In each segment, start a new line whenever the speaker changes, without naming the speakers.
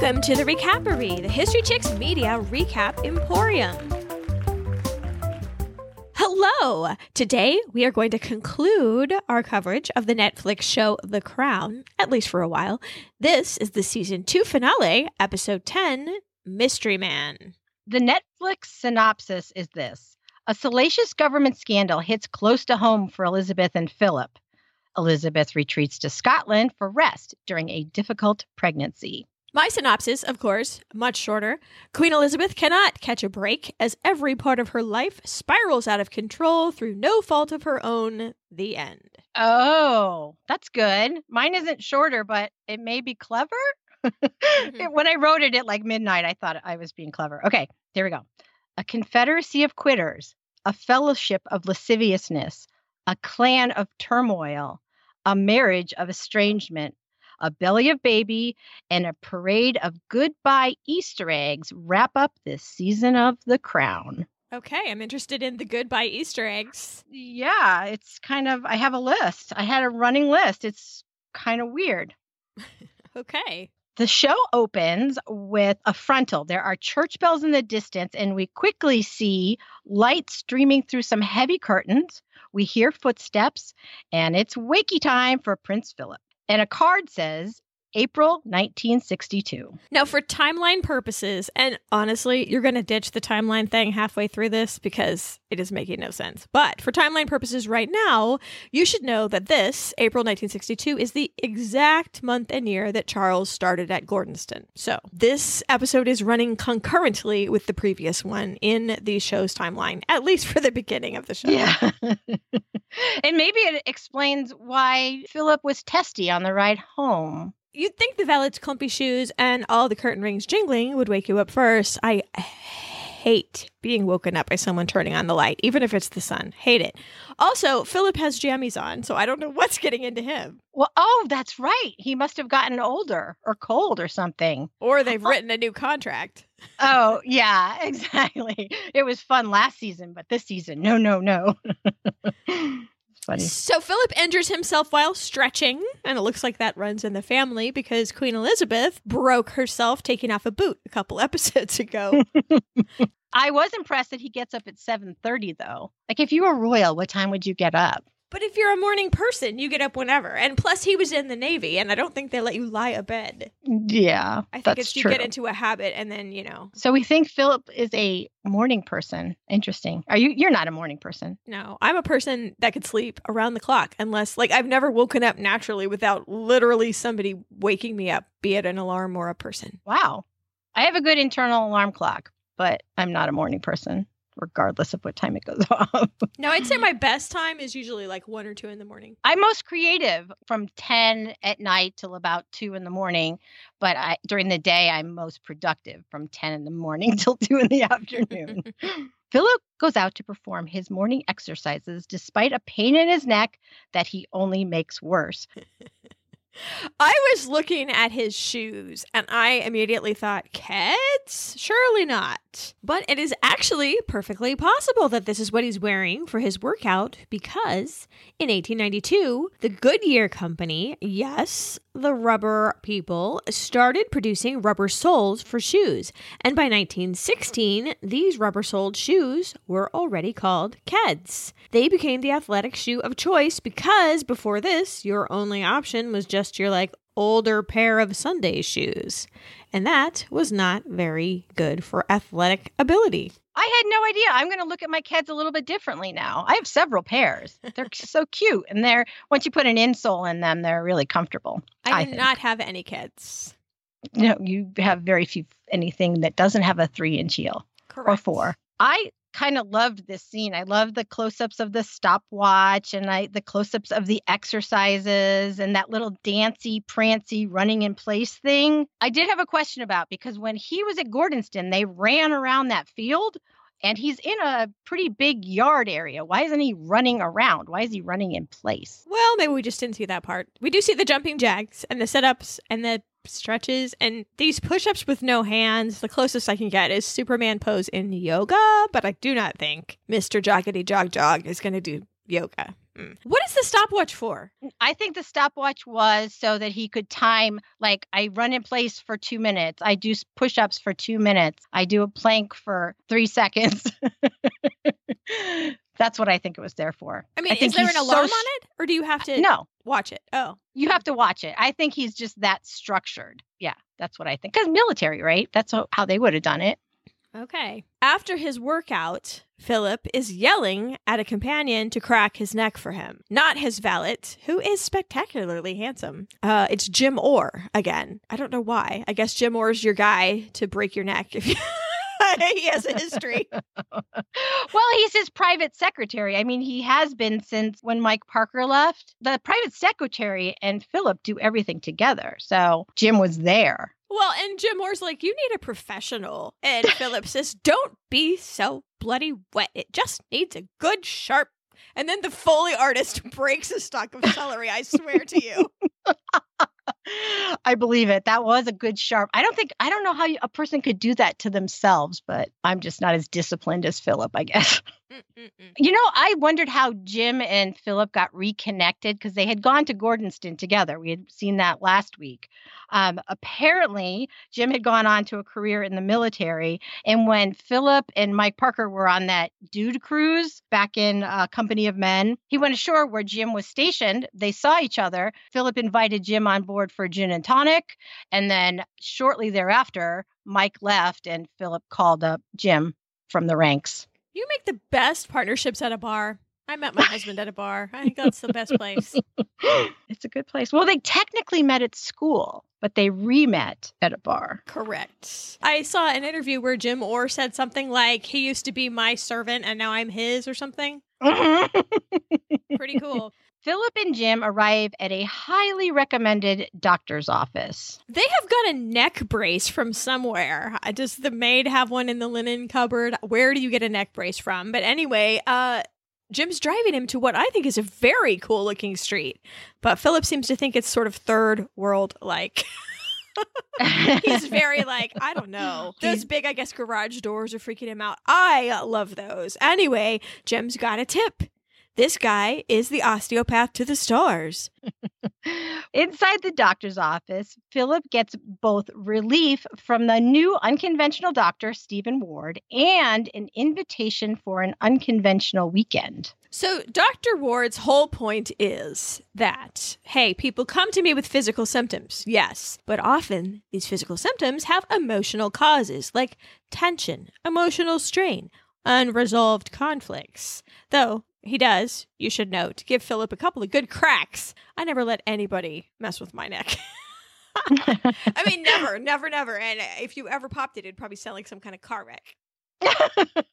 Welcome to the Recapery, the History Chicks Media Recap Emporium. Hello! Today we are going to conclude our coverage of the Netflix show The Crown, at least for a while. This is the season two finale, episode 10 Mystery Man.
The Netflix synopsis is this A salacious government scandal hits close to home for Elizabeth and Philip. Elizabeth retreats to Scotland for rest during a difficult pregnancy.
My synopsis, of course, much shorter. Queen Elizabeth cannot catch a break as every part of her life spirals out of control through no fault of her own. The end.
Oh, that's good. Mine isn't shorter, but it may be clever. mm-hmm. when I wrote it at like midnight, I thought I was being clever. Okay, there we go. A confederacy of quitters, a fellowship of lasciviousness, a clan of turmoil, a marriage of estrangement, a belly of baby and a parade of goodbye Easter eggs wrap up this season of The Crown.
Okay, I'm interested in the goodbye Easter eggs.
Yeah, it's kind of, I have a list. I had a running list. It's kind of weird.
okay.
The show opens with a frontal. There are church bells in the distance, and we quickly see light streaming through some heavy curtains. We hear footsteps, and it's wakey time for Prince Philip. And a card says, April 1962.
Now, for timeline purposes, and honestly, you're going to ditch the timeline thing halfway through this because it is making no sense. But for timeline purposes right now, you should know that this, April 1962, is the exact month and year that Charles started at Gordonstoun. So this episode is running concurrently with the previous one in the show's timeline, at least for the beginning of the show.
Yeah. and maybe it explains why Philip was testy on the ride home.
You'd think the valet's clumpy shoes and all the curtain rings jingling would wake you up first. I hate being woken up by someone turning on the light, even if it's the sun. Hate it. Also, Philip has jammies on, so I don't know what's getting into him.
Well, oh, that's right. He must have gotten older or cold or something.
Or they've written a new contract.
oh, yeah, exactly. It was fun last season, but this season, no, no, no
funny. So Philip injures himself while stretching, and it looks like that runs in the family because Queen Elizabeth broke herself taking off a boot a couple episodes ago.
I was impressed that he gets up at 7:30 though. Like if you were royal, what time would you get up?
But if you're a morning person, you get up whenever. And plus, he was in the Navy, and I don't think they let you lie abed.
Yeah.
I think it's you get into a habit, and then, you know.
So we think Philip is a morning person. Interesting. Are you, you're not a morning person.
No, I'm a person that could sleep around the clock, unless, like, I've never woken up naturally without literally somebody waking me up, be it an alarm or a person.
Wow. I have a good internal alarm clock, but I'm not a morning person regardless of what time it goes off.
no, I'd say my best time is usually like one or two in the morning.
I'm most creative from 10 at night till about two in the morning. But I, during the day, I'm most productive from 10 in the morning till two in the afternoon. Philip goes out to perform his morning exercises despite a pain in his neck that he only makes worse.
I was looking at his shoes and I immediately thought, Keds? Surely not. But it is actually perfectly possible that this is what he's wearing for his workout because in 1892, the Goodyear Company, yes, the rubber people, started producing rubber soles for shoes. And by 1916, these rubber soled shoes were already called Keds. They became the athletic shoe of choice because before this, your only option was just just your like older pair of Sunday shoes. And that was not very good for athletic ability.
I had no idea. I'm going to look at my Keds a little bit differently now. I have several pairs. They're so cute. And they're, once you put an insole in them, they're really comfortable.
I, I did think. not have any Keds.
No, you have very few anything that doesn't have a three inch heel
Correct.
or four. I kind of loved this scene. I love the close-ups of the stopwatch and I the close-ups of the exercises and that little dancy, prancy running in place thing. I did have a question about because when he was at Gordonstoun, they ran around that field and he's in a pretty big yard area. Why isn't he running around? Why is he running in place?
Well, maybe we just didn't see that part. We do see the jumping jacks and the setups and the stretches, and these push ups with no hands, the closest I can get is Superman pose in yoga, but I do not think Mr. Joggity Jog Jog is going to do yoga. Mm. What is the stopwatch for?
I think the stopwatch was so that he could time, like, I run in place for two minutes. I do push ups for two minutes. I do a plank for three seconds. That's what I think it was there for.
I mean, I
is
there an alarm so, on it, or do you have to
no
watch it? Oh,
you have to watch it. I think he's just that structured. Yeah, that's what I think. Because military, right? That's how they would have done it.
Okay. After his workout, Philip is yelling at a companion to crack his neck for him, not his valet, who is spectacularly handsome. Uh, it's Jim Orr again. I don't know why. I guess Jim Orr's your guy to break your neck if you. he has a history.
well, he's his private secretary. I mean, he has been since when Mike Parker left. The private secretary and Philip do everything together. So Jim was there.
Well, and Jim Orr's like, you need a professional. And Philip says, don't be so bloody wet. It just needs a good, sharp. And then the Foley artist breaks a stalk of celery, I swear to you.
I believe it. That was a good sharp. I don't think I don't know how you, a person could do that to themselves, but I'm just not as disciplined as Philip, I guess. You know, I wondered how Jim and Philip got reconnected because they had gone to Gordonstoun together. We had seen that last week. Um, apparently, Jim had gone on to a career in the military, and when Philip and Mike Parker were on that dude cruise back in uh, Company of Men, he went ashore where Jim was stationed. They saw each other. Philip invited Jim on board for gin and tonic. And then shortly thereafter, Mike left and Philip called up Jim from the ranks.
You make the best partnerships at a bar. I met my husband at a bar. I think that's the best place.
it's a good place. Well, they technically met at school, but they re met at a bar.
Correct. I saw an interview where Jim Orr said something like, he used to be my servant and now I'm his or something. Mm-hmm. Pretty cool.
Philip and Jim arrive at a highly recommended doctor's office.
They have got a neck brace from somewhere. Uh, does the maid have one in the linen cupboard? Where do you get a neck brace from? But anyway, uh, Jim's driving him to what I think is a very cool looking street, but Philip seems to think it's sort of third world like. He's very like, I don't know. Those big, I guess, garage doors are freaking him out. I love those. Anyway, Jim's got a tip. This guy is the osteopath to the stars.
Inside the doctor's office, Philip gets both relief from the new unconventional doctor, Stephen Ward, and an invitation for an unconventional weekend.
So, Dr. Ward's whole point is that, hey, people come to me with physical symptoms, yes, but often these physical symptoms have emotional causes like tension, emotional strain, unresolved conflicts. Though he does, you should note, give Philip a couple of good cracks. I never let anybody mess with my neck. I mean, never, never, never. And uh, if you ever popped it, it'd probably sound like some kind of car wreck.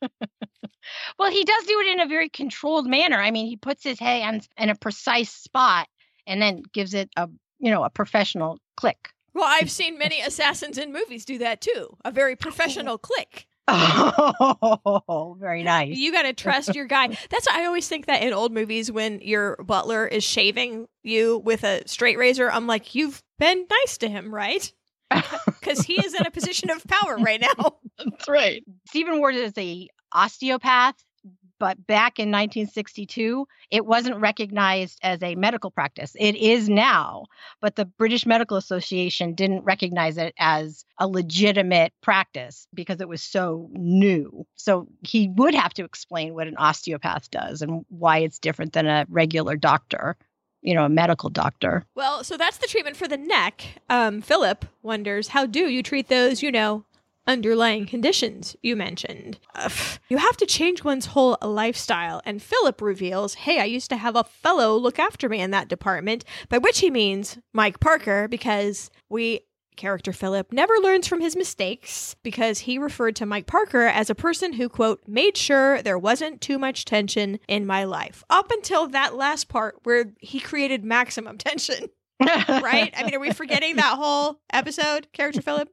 well, he does do it in a very controlled manner. I mean, he puts his hands in a precise spot and then gives it a, you know, a professional click.
Well, I've seen many assassins in movies do that too. A very oh. professional click.
Oh, very nice.
You got to trust your guy. That's I always think that in old movies when your butler is shaving you with a straight razor, I'm like, you've been nice to him, right? Because he is in a position of power right
now. That's right. Stephen Ward is a osteopath but back in 1962, it wasn't recognized as a medical practice. It is now, but the British Medical Association didn't recognize it as a legitimate practice because it was so new. So he would have to explain what an osteopath does and why it's different than a regular doctor you know, a medical doctor.
Well, so that's the treatment for the neck. Um, Philip wonders, how do you treat those, you know, underlying conditions you mentioned. Ugh. You have to change one's whole lifestyle. And Philip reveals, hey, I used to have a fellow look after me in that department, by which he means Mike Parker, because we character Philip never learns from his mistakes because he referred to Mike Parker as a person who, quote, made sure there wasn't too much tension in my life. Up until that last part where he created maximum tension right? I mean, are we forgetting that whole episode, character Philip?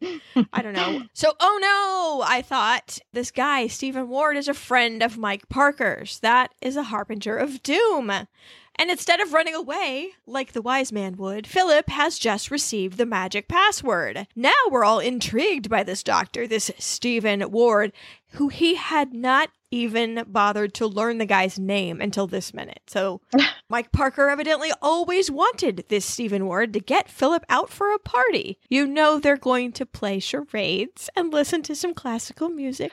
I don't know. So, oh no, I thought this guy, Stephen Ward, is a friend of Mike Parker's. That is a harbinger of doom. And instead of running away, like the wise man would, Philip has just received the magic password. Now we're all intrigued by this doctor, this Stephen Ward, who he had not even bothered to learn the guy's name until this minute. So Mike Parker evidently always wanted this Stephen Ward to get Philip out for a party. You know they're going to play charades and listen to some classical music.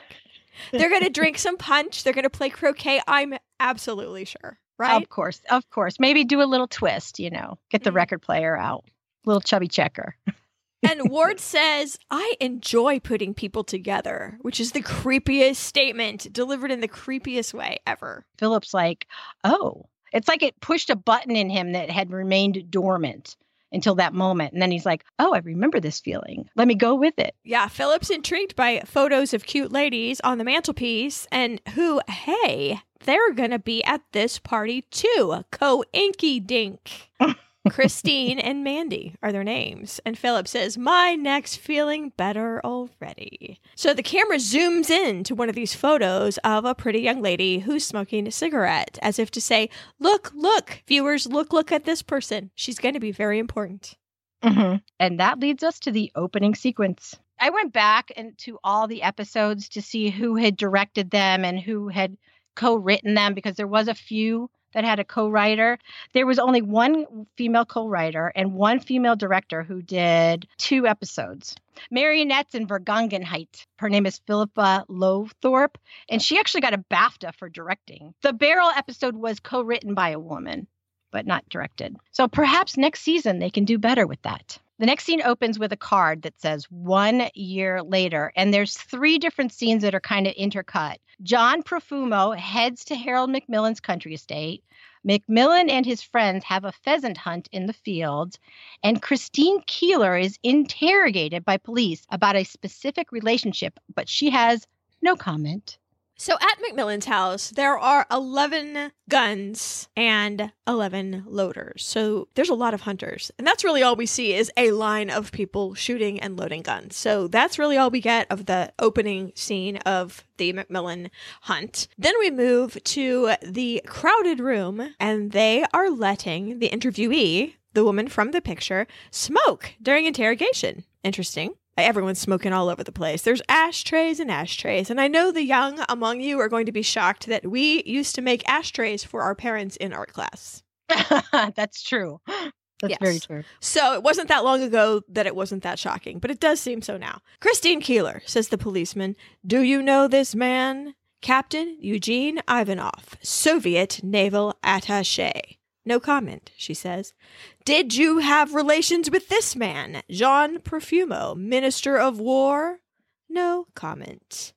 They're going to drink some punch. They're going to play croquet. I'm absolutely sure, right?
Of course. Of course. Maybe do a little twist, you know, get the mm-hmm. record player out, little chubby checker.
and Ward says, I enjoy putting people together, which is the creepiest statement delivered in the creepiest way ever.
Philip's like, oh, it's like it pushed a button in him that had remained dormant until that moment. And then he's like, oh, I remember this feeling. Let me go with it.
Yeah. Philip's intrigued by photos of cute ladies on the mantelpiece and who, hey, they're going to be at this party too. Co inky dink. Christine and Mandy are their names. And Philip says, My neck's feeling better already. So the camera zooms in to one of these photos of a pretty young lady who's smoking a cigarette, as if to say, Look, look, viewers, look, look at this person. She's going to be very important.
Mm-hmm. And that leads us to the opening sequence. I went back into all the episodes to see who had directed them and who had co written them because there was a few that had a co-writer. There was only one female co-writer and one female director who did two episodes. Marionettes in Vergangenheit. Her name is Philippa Lowthorpe, and she actually got a BAFTA for directing. The Beryl episode was co-written by a woman, but not directed. So perhaps next season they can do better with that. The next scene opens with a card that says one year later, and there's three different scenes that are kind of intercut. John Profumo heads to Harold Macmillan's country estate. Macmillan and his friends have a pheasant hunt in the fields, and Christine Keeler is interrogated by police about a specific relationship, but she has no comment.
So at Macmillan's house, there are 11 guns and 11 loaders. So there's a lot of hunters. And that's really all we see is a line of people shooting and loading guns. So that's really all we get of the opening scene of the McMillan hunt. Then we move to the crowded room, and they are letting the interviewee, the woman from the picture, smoke during interrogation. Interesting everyone's smoking all over the place. There's ashtrays and ashtrays. And I know the young among you are going to be shocked that we used to make ashtrays for our parents in art class.
That's true. That's yes. very true.
So it wasn't that long ago that it wasn't that shocking, but it does seem so now. Christine Keeler, says the policeman, do you know this man? Captain Eugene Ivanov, Soviet naval attache. No comment, she says. Did you have relations with this man, Jean Profumo, Minister of War? No comment.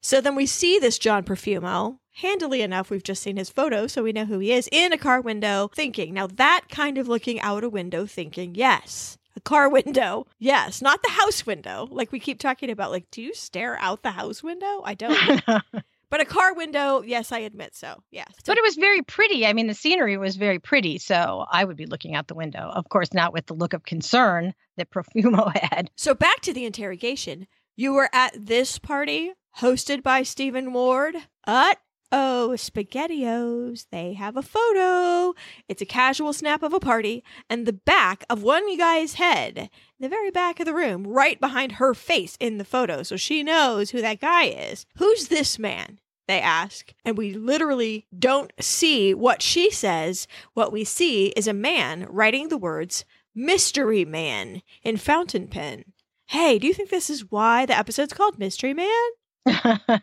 So then we see this John Profumo. Handily enough, we've just seen his photo, so we know who he is, in a car window thinking. Now, that kind of looking out a window thinking, yes. A car window, yes. Not the house window, like we keep talking about. Like, do you stare out the house window? I don't. But a car window, yes, I admit so. Yes.
But it was very pretty. I mean, the scenery was very pretty. So I would be looking out the window. Of course, not with the look of concern that Profumo had.
So back to the interrogation. You were at this party hosted by Stephen Ward Uh oh, SpaghettiOs, they have a photo. It's a casual snap of a party, and the back of one guy's head, the very back of the room, right behind her face in the photo. So she knows who that guy is. Who's this man? They ask. And we literally don't see what she says. What we see is a man writing the words, Mystery Man, in fountain pen. Hey, do you think this is why the episode's called Mystery Man? I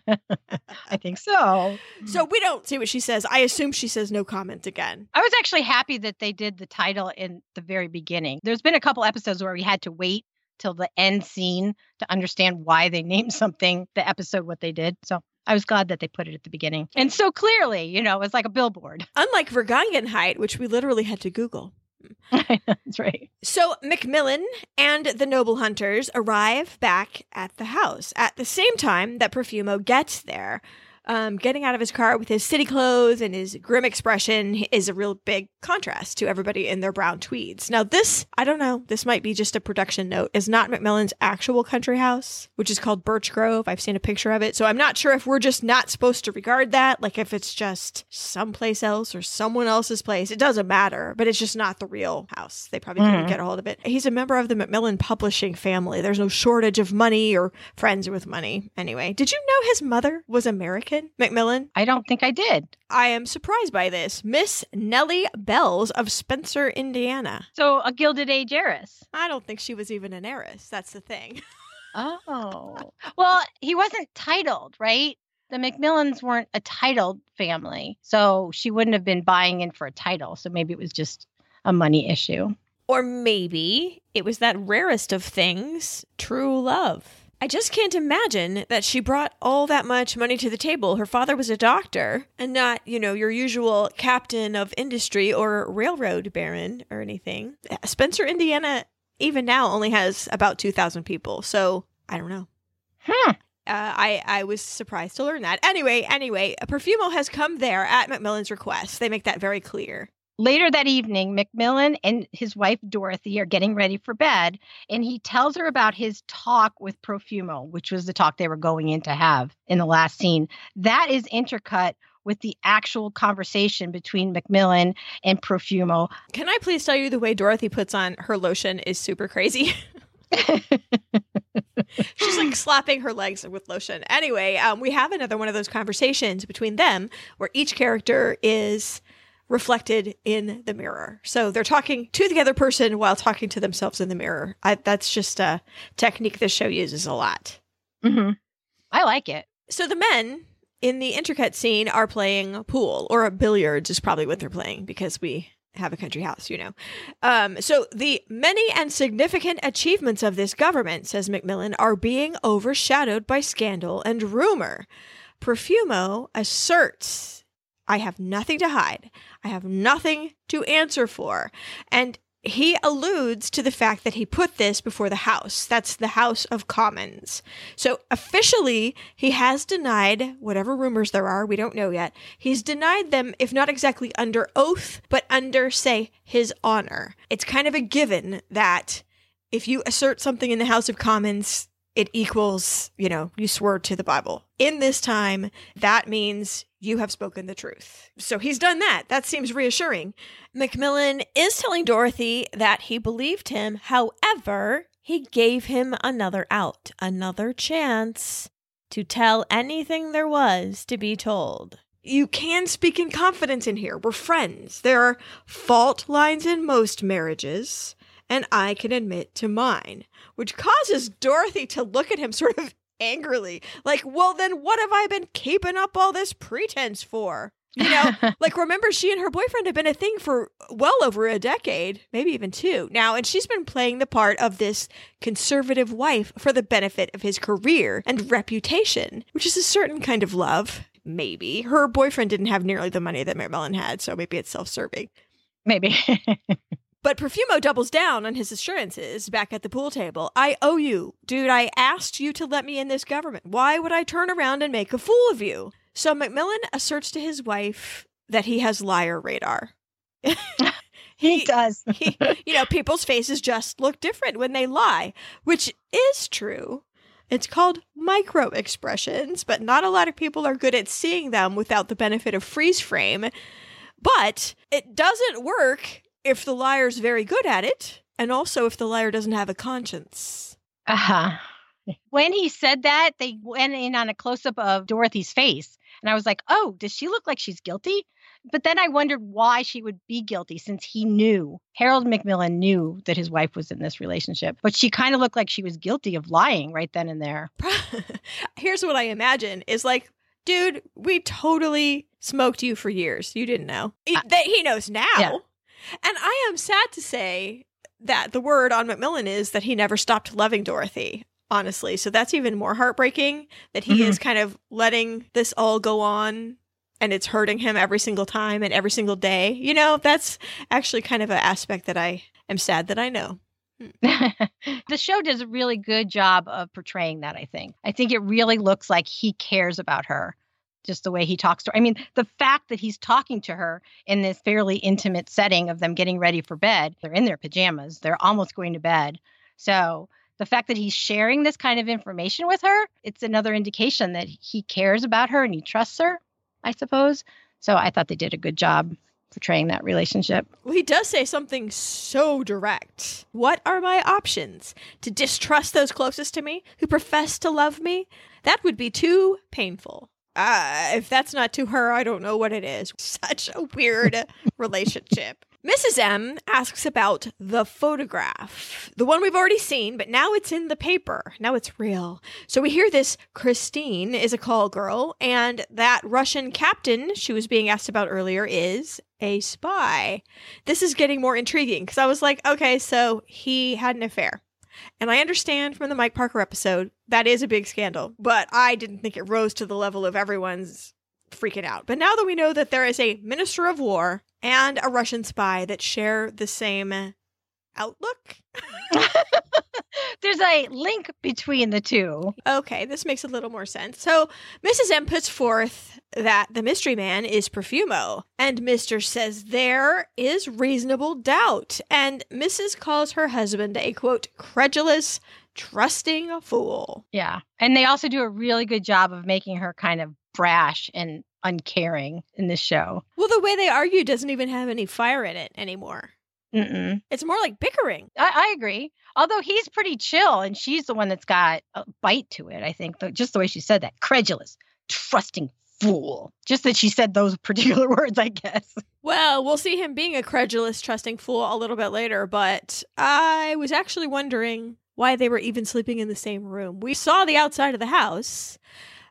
think so.
So mm. we don't see what she says. I assume she says no comment again.
I was actually happy that they did the title in the very beginning. There's been a couple episodes where we had to wait till the end scene to understand why they named something the episode what they did. So I was glad that they put it at the beginning. And so clearly, you know, it was like a billboard.
Unlike Vergangenheit, which we literally had to Google.
That's right.
So Macmillan and the noble hunters arrive back at the house at the same time that Profumo gets there. Um, getting out of his car with his city clothes and his grim expression is a real big contrast to everybody in their brown tweeds. Now, this, I don't know, this might be just a production note, is not Macmillan's actual country house, which is called Birch Grove. I've seen a picture of it. So I'm not sure if we're just not supposed to regard that, like if it's just someplace else or someone else's place. It doesn't matter, but it's just not the real house. They probably mm. couldn't mm-hmm. get a hold of it. He's a member of the Macmillan publishing family. There's no shortage of money or friends with money. Anyway, did you know his mother was American? Macmillan?
I don't think I did.
I am surprised by this. Miss Nellie Bell bells of Spencer, Indiana.
So a Gilded Age heiress.
I don't think she was even an heiress. That's the thing.
oh. Well, he wasn't titled, right? The Macmillans weren't a titled family. So she wouldn't have been buying in for a title. So maybe it was just a money issue.
Or maybe it was that rarest of things, true love. I just can't imagine that she brought all that much money to the table. Her father was a doctor and not, you know, your usual captain of industry or railroad baron or anything. Spencer, Indiana, even now only has about 2,000 people. So I don't know.
Huh.
Uh, I, I was surprised to learn that. Anyway, anyway, a Profumo has come there at Macmillan's request. They make that very clear.
Later that evening, Macmillan and his wife Dorothy are getting ready for bed, and he tells her about his talk with Profumo, which was the talk they were going in to have in the last scene. That is intercut with the actual conversation between Macmillan and Profumo.
Can I please tell you the way Dorothy puts on her lotion is super crazy? She's like slapping her legs with lotion. Anyway, um, we have another one of those conversations between them where each character is reflected in the mirror. So they're talking to the other person while talking to themselves in the mirror. I, that's just a technique this show uses a lot.
Mm-hmm. I like it.
So the men in the intercut scene are playing pool or billiards is probably what they're playing because we have a country house, you know. Um, so the many and significant achievements of this government, says Macmillan, are being overshadowed by scandal and rumor. Profumo asserts I have nothing to hide. I have nothing to answer for. And he alludes to the fact that he put this before the House. That's the House of Commons. So officially, he has denied whatever rumors there are, we don't know yet. He's denied them, if not exactly under oath, but under, say, his honor. It's kind of a given that if you assert something in the House of Commons, it equals, you know, you swear to the Bible. In this time, that means you have spoken the truth. So he's done that. That seems reassuring.
Macmillan is telling Dorothy that he believed him. However, he gave him another out, another chance to tell anything there was to be told.
You can speak in confidence in here. We're friends. There are fault lines in most marriages and I can admit to mine, which causes Dorothy to look at him sort of angrily, like, well, then what have I been keeping up all this pretense for? You know, like remember she and her boyfriend have been a thing for well over a decade, maybe even two now, and she's been playing the part of this conservative wife for the benefit of his career and reputation, which is a certain kind of love, maybe. Her boyfriend didn't have nearly the money that Mary Mellon had, so maybe it's self serving.
Maybe.
But Profumo doubles down on his assurances back at the pool table. I owe you. Dude, I asked you to let me in this government. Why would I turn around and make a fool of you? So Macmillan asserts to his wife that he has liar radar.
he, he, does. he,
you know, people's faces just look different when they lie, which is true. It's called micro expressions, but not a lot of people are good at seeing them without the benefit of freeze frame. But it doesn't work if the liar's very good at it, and also if the liar doesn't have a conscience.
Uh huh. When he said that, they went in on a close up of Dorothy's face. And I was like, oh, does she look like she's guilty? But then I wondered why she would be guilty since he knew, Harold Macmillan knew that his wife was in this relationship. But she kind of looked like she was guilty of lying right then and there.
Here's what I imagine is like, dude, we totally smoked you for years. You didn't know. He, uh, he knows now. Yeah. And I am sad to say that the word on Macmillan is that he never stopped loving Dorothy, honestly. So that's even more heartbreaking that he mm-hmm. is kind of letting this all go on and it's hurting him every single time and every single day. You know, that's actually kind of an aspect that I am sad that I know. Hmm.
the show does a really good job of portraying that, I think. I think it really looks like he cares about her just the way he talks to her. I mean, the fact that he's talking to her in this fairly intimate setting of them getting ready for bed, they're in their pajamas, they're almost going to bed. So the fact that he's sharing this kind of information with her, it's another indication that he cares about her and he trusts her, I suppose. So I thought they did a good job portraying that relationship.
Well, he does say something so direct. What are my options? To distrust those closest to me who profess to love me? That would be too painful uh, if that's not to her, I don't know what it is. Such a weird relationship. Mrs. M asks about the photograph, the one we've already seen, but now it's in the paper. Now it's real. So we hear this Christine is a call girl, and that Russian captain she was being asked about earlier is a spy. This is getting more intriguing because I was like, okay, so he had an affair. And I understand from the Mike Parker episode that is a big scandal, but I didn't think it rose to the level of everyone's freaking out. But now that we know that there is a minister of war and a Russian spy that share the same outlook,
I link between the two?
Okay, this makes a little more sense. So Mrs. M puts forth that the mystery man is Profumo, and Mr. says there is reasonable doubt, and Mrs. calls her husband a quote, credulous, trusting fool.
Yeah. And they also do a really good job of making her kind of brash and uncaring in this show.
Well, the way they argue doesn't even have any fire in it anymore.
Mm-mm.
It's more like bickering.
I, I, agree. Although he's pretty chill, and she's the one that's got a bite to it. I think just the way she said that, credulous, trusting fool. Just that she said those particular words, I guess.
Well, we'll see him being a credulous, trusting fool a little bit later. But I was actually wondering why they were even sleeping in the same room. We saw the outside of the house.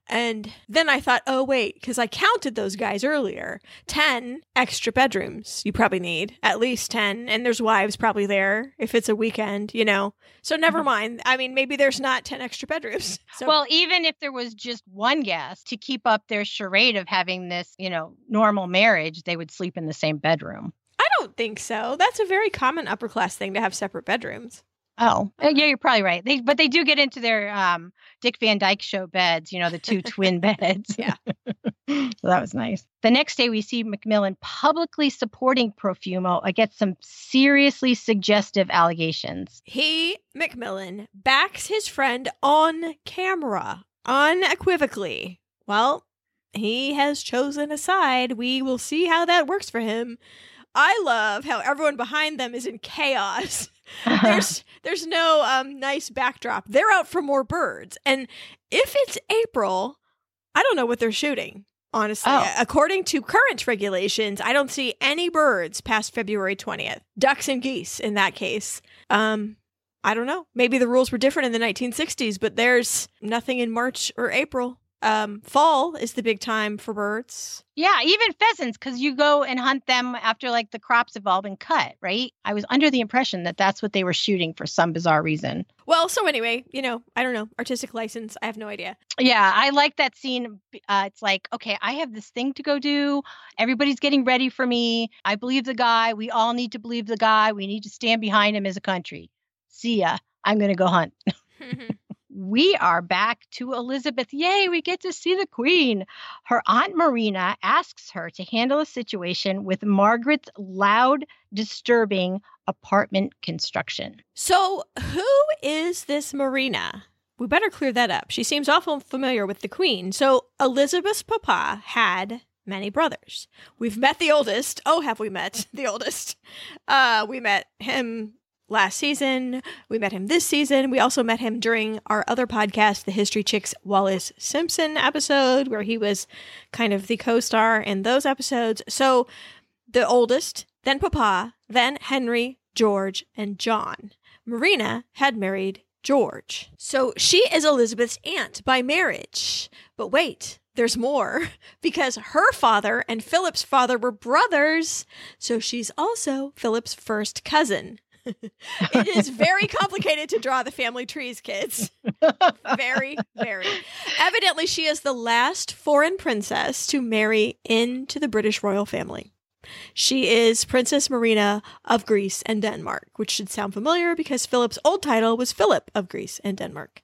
And then I thought, oh, wait, because I counted those guys earlier 10 extra bedrooms you probably need, at least 10. And there's wives probably there if it's a weekend, you know? So never mm-hmm. mind. I mean, maybe there's not 10 extra bedrooms.
So. Well, even if there was just one guest to keep up their charade of having this, you know, normal marriage, they would sleep in the same bedroom.
I don't think so. That's a very common upper class thing to have separate bedrooms.
Oh, uh, yeah, you're probably right. They but they do get into their um, Dick Van Dyke show beds, you know, the two twin beds.
Yeah. so
that was nice. The next day we see Macmillan publicly supporting Profumo against some seriously suggestive allegations.
He, Macmillan backs his friend on camera unequivocally. Well, he has chosen a side. We will see how that works for him. I love how everyone behind them is in chaos. there's there's no um, nice backdrop. They're out for more birds, and if it's April, I don't know what they're shooting. Honestly, oh. according to current regulations, I don't see any birds past February twentieth. Ducks and geese, in that case. Um, I don't know. Maybe the rules were different in the 1960s, but there's nothing in March or April um, fall is the big time for birds.
Yeah, even pheasants, because you go and hunt them after like the crops have all been cut, right? I was under the impression that that's what they were shooting for some bizarre reason.
Well, so anyway, you know, I don't know, artistic license. I have no idea.
Yeah, I like that scene. Uh, it's like, okay, I have this thing to go do. Everybody's getting ready for me. I believe the guy. We all need to believe the guy. We need to stand behind him as a country. See ya. I'm going to go hunt. Mm-hmm we are back to Elizabeth. Yay, we get to see the Queen. Her Aunt Marina asks her to handle a situation with Margaret's loud, disturbing apartment construction.
So, who is this Marina? We better clear that up. She seems awful familiar with the Queen. So, Elizabeth's papa had many brothers. We've met the oldest. Oh, have we met the oldest? Uh, we met him last season. We met him this season. We also met him during our other podcast, the History Chicks Wallis Simpson episode, where he was kind of the co star in those episodes. So the oldest, then Papa, then Henry, George, and John. Marina had married George. So she is Elizabeth's aunt by marriage. But wait, there's more because her father and Philip's father were brothers, so she's also Philip's first cousin it is very complicated to draw the family trees, kids. very, very. Evidently, she is the last foreign princess to marry into the British royal family. She is Princess Marina of Greece and Denmark, which should sound familiar because Philip's old title was Philip of Greece and Denmark.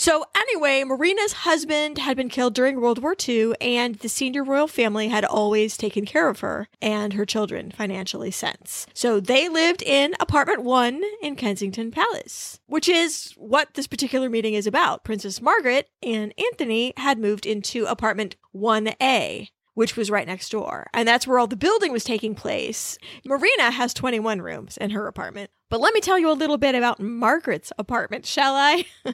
So, anyway, Marina's husband had been killed during World War II, and the senior royal family had always taken care of her and her children financially since. So, they lived in apartment one in Kensington Palace, which is what this particular meeting is about. Princess Margaret and Anthony had moved into apartment 1A which was right next door. And that's where all the building was taking place. Marina has 21 rooms in her apartment. But let me tell you a little bit about Margaret's apartment, shall I?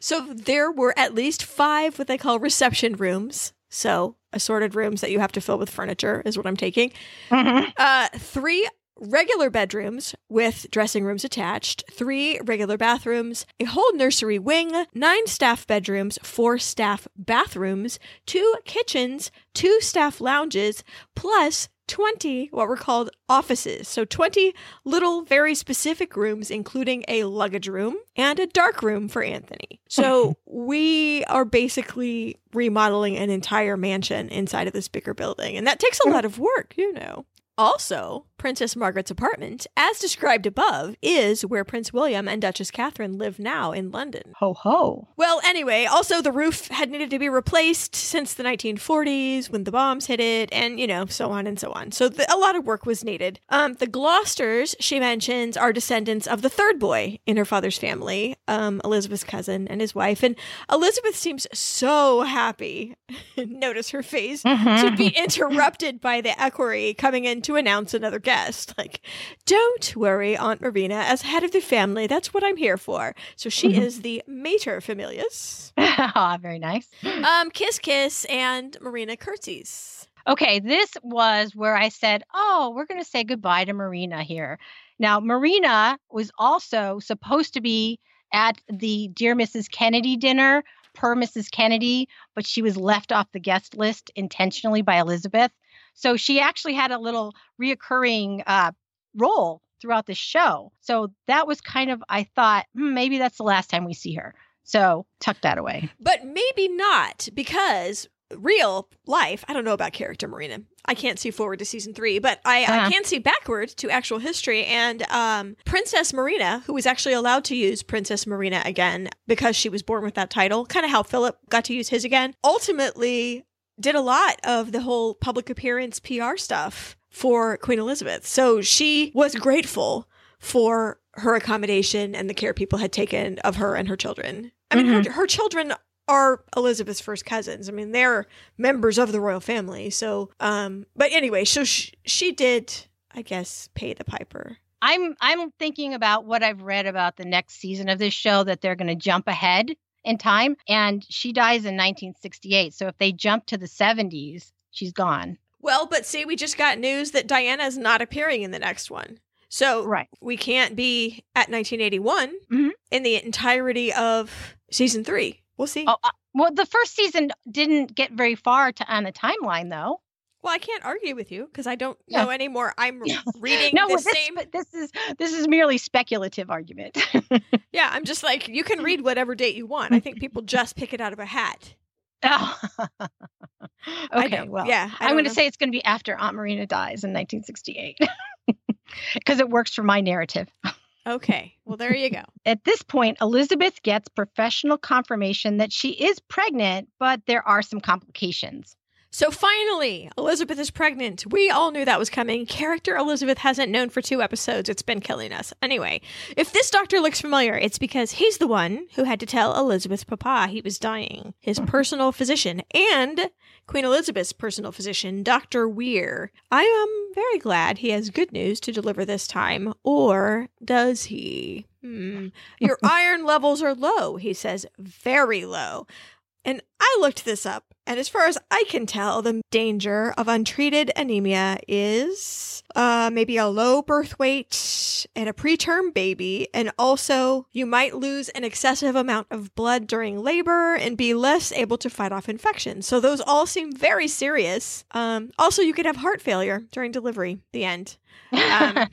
so there were at least five what they call reception rooms. So assorted rooms that you have to fill with furniture is what I'm taking. Mm-hmm. Uh, three regular bedrooms with dressing rooms attached, three regular bathrooms, a whole nursery wing, nine staff bedrooms, four staff bathrooms, two kitchens, two staff lounges, plus 20 what were called offices. So 20 little, very specific rooms, including a luggage room and a dark room for Anthony. So we are basically remodeling an entire mansion inside of this bigger building. And that takes a lot of work, you know. Also, Princess Margaret's apartment, as described above, is where Prince William and Duchess Catherine live now in London.
Ho ho.
Well, anyway, also the roof had needed to be replaced since the 1940s when the bombs hit it, and you know, so on and so on. So the, a lot of work was needed. Um, the Gloucesters, she mentions, are descendants of the third boy in her father's family, um, Elizabeth's cousin and his wife. And Elizabeth seems so happy, notice her face, mm-hmm. to be interrupted by the equerry coming in to announce another guest. Like, don't worry, Aunt Marina, as head of the family, that's what I'm here for. So she mm-hmm. is the mater familias. Ah,
very nice. Um,
kiss, kiss, and Marina curtsies.
Okay, this was where I said, oh, we're going to say goodbye to Marina here. Now, Marina was also supposed to be at the Dear Mrs. Kennedy dinner per Mrs. Kennedy, but she was left off the guest list intentionally by Elizabeth. So she actually had a little reoccurring uh, role throughout the show. So that was kind of, I thought, hmm, maybe that's the last time we see her. So tuck that away.
But maybe not because real life, I don't know about character Marina. I can't see forward to season three, but I, uh-huh. I can see backward to actual history. And um, Princess Marina, who was actually allowed to use Princess Marina again because she was born with that title, kind of how Philip got to use his again, ultimately did a lot of the whole public appearance PR stuff for Queen Elizabeth. So she was grateful for her accommodation and the care people had taken of her and her children. I mean, mm-hmm. her, her children are Elizabeth's first cousins. I mean, they're members of the royal family. So, um, but anyway, so she, she did, I guess, pay the piper.
I'm I'm thinking about what I've read about the next season of this show that they're going to jump ahead in time. And she dies in 1968. So if they jump to the 70s, she's gone.
Well, but see, we just got news that Diana is not appearing in the next one. So right. we can't be at 1981 mm-hmm. in the entirety of season three. We'll see. Oh, uh, well,
the first season didn't get very far to, on the timeline, though.
Well, I can't argue with you because I don't yeah. know anymore. I'm reading no, the well, this, same. But
this is this is merely speculative argument.
yeah, I'm just like you can read whatever date you want. I think people just pick it out of a hat. Oh.
okay, well, yeah, I'm going to say it's going to be after Aunt Marina dies in 1968 because it works for my narrative.
Okay, well, there you go.
At this point, Elizabeth gets professional confirmation that she is pregnant, but there are some complications.
So finally, Elizabeth is pregnant. We all knew that was coming. Character Elizabeth hasn't known for two episodes. It's been killing us. Anyway, if this doctor looks familiar, it's because he's the one who had to tell Elizabeth's papa he was dying, his personal physician, and Queen Elizabeth's personal physician, Dr. Weir. I am very glad he has good news to deliver this time, or does he? Hmm. Your iron levels are low, he says, very low. And I looked this up, and as far as I can tell, the danger of untreated anemia is uh, maybe a low birth weight and a preterm baby, and also you might lose an excessive amount of blood during labor and be less able to fight off infections. So those all seem very serious. Um, also, you could have heart failure during delivery. The end. Um,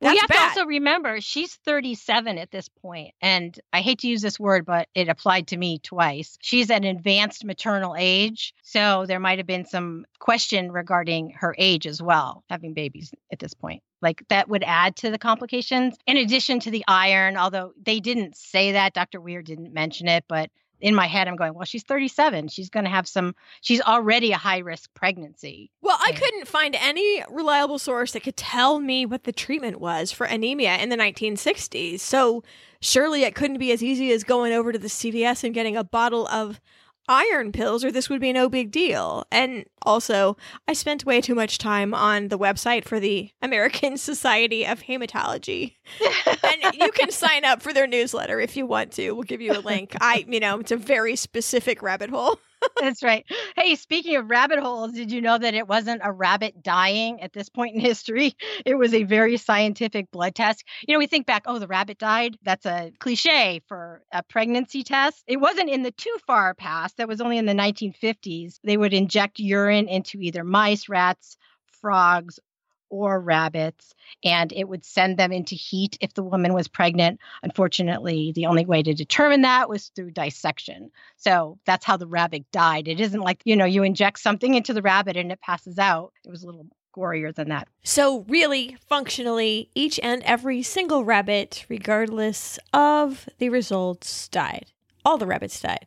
that's we have bad. to also remember she's 37 at this point, and I hate to use this word, but it applied to me twice. She's at an advanced maternal age, so there might have been some question regarding her age as well, having babies at this point. Like that would add to the complications. In addition to the iron, although they didn't say that, Dr. Weir didn't mention it, but in my head, I'm going, well, she's 37. She's going to have some, she's already a high risk pregnancy.
Well, I couldn't find any reliable source that could tell me what the treatment was for anemia in the 1960s. So surely it couldn't be as easy as going over to the CVS and getting a bottle of iron pills or this would be no big deal. And also, I spent way too much time on the website for the American Society of Hematology. and you can sign up for their newsletter if you want to. We'll give you a link. I, you know, it's a very specific rabbit hole.
That's right. Hey, speaking of rabbit holes, did you know that it wasn't a rabbit dying at this point in history? It was a very scientific blood test. You know, we think back, oh, the rabbit died. That's a cliche for a pregnancy test. It wasn't in the too far past, that was only in the 1950s. They would inject urine into either mice, rats, frogs or rabbits, and it would send them into heat if the woman was pregnant. Unfortunately, the only way to determine that was through dissection. So that's how the rabbit died. It isn't like, you know, you inject something into the rabbit and it passes out. It was a little gorier than that.
So, really, functionally, each and every single rabbit, regardless of the results, died. All the rabbits died.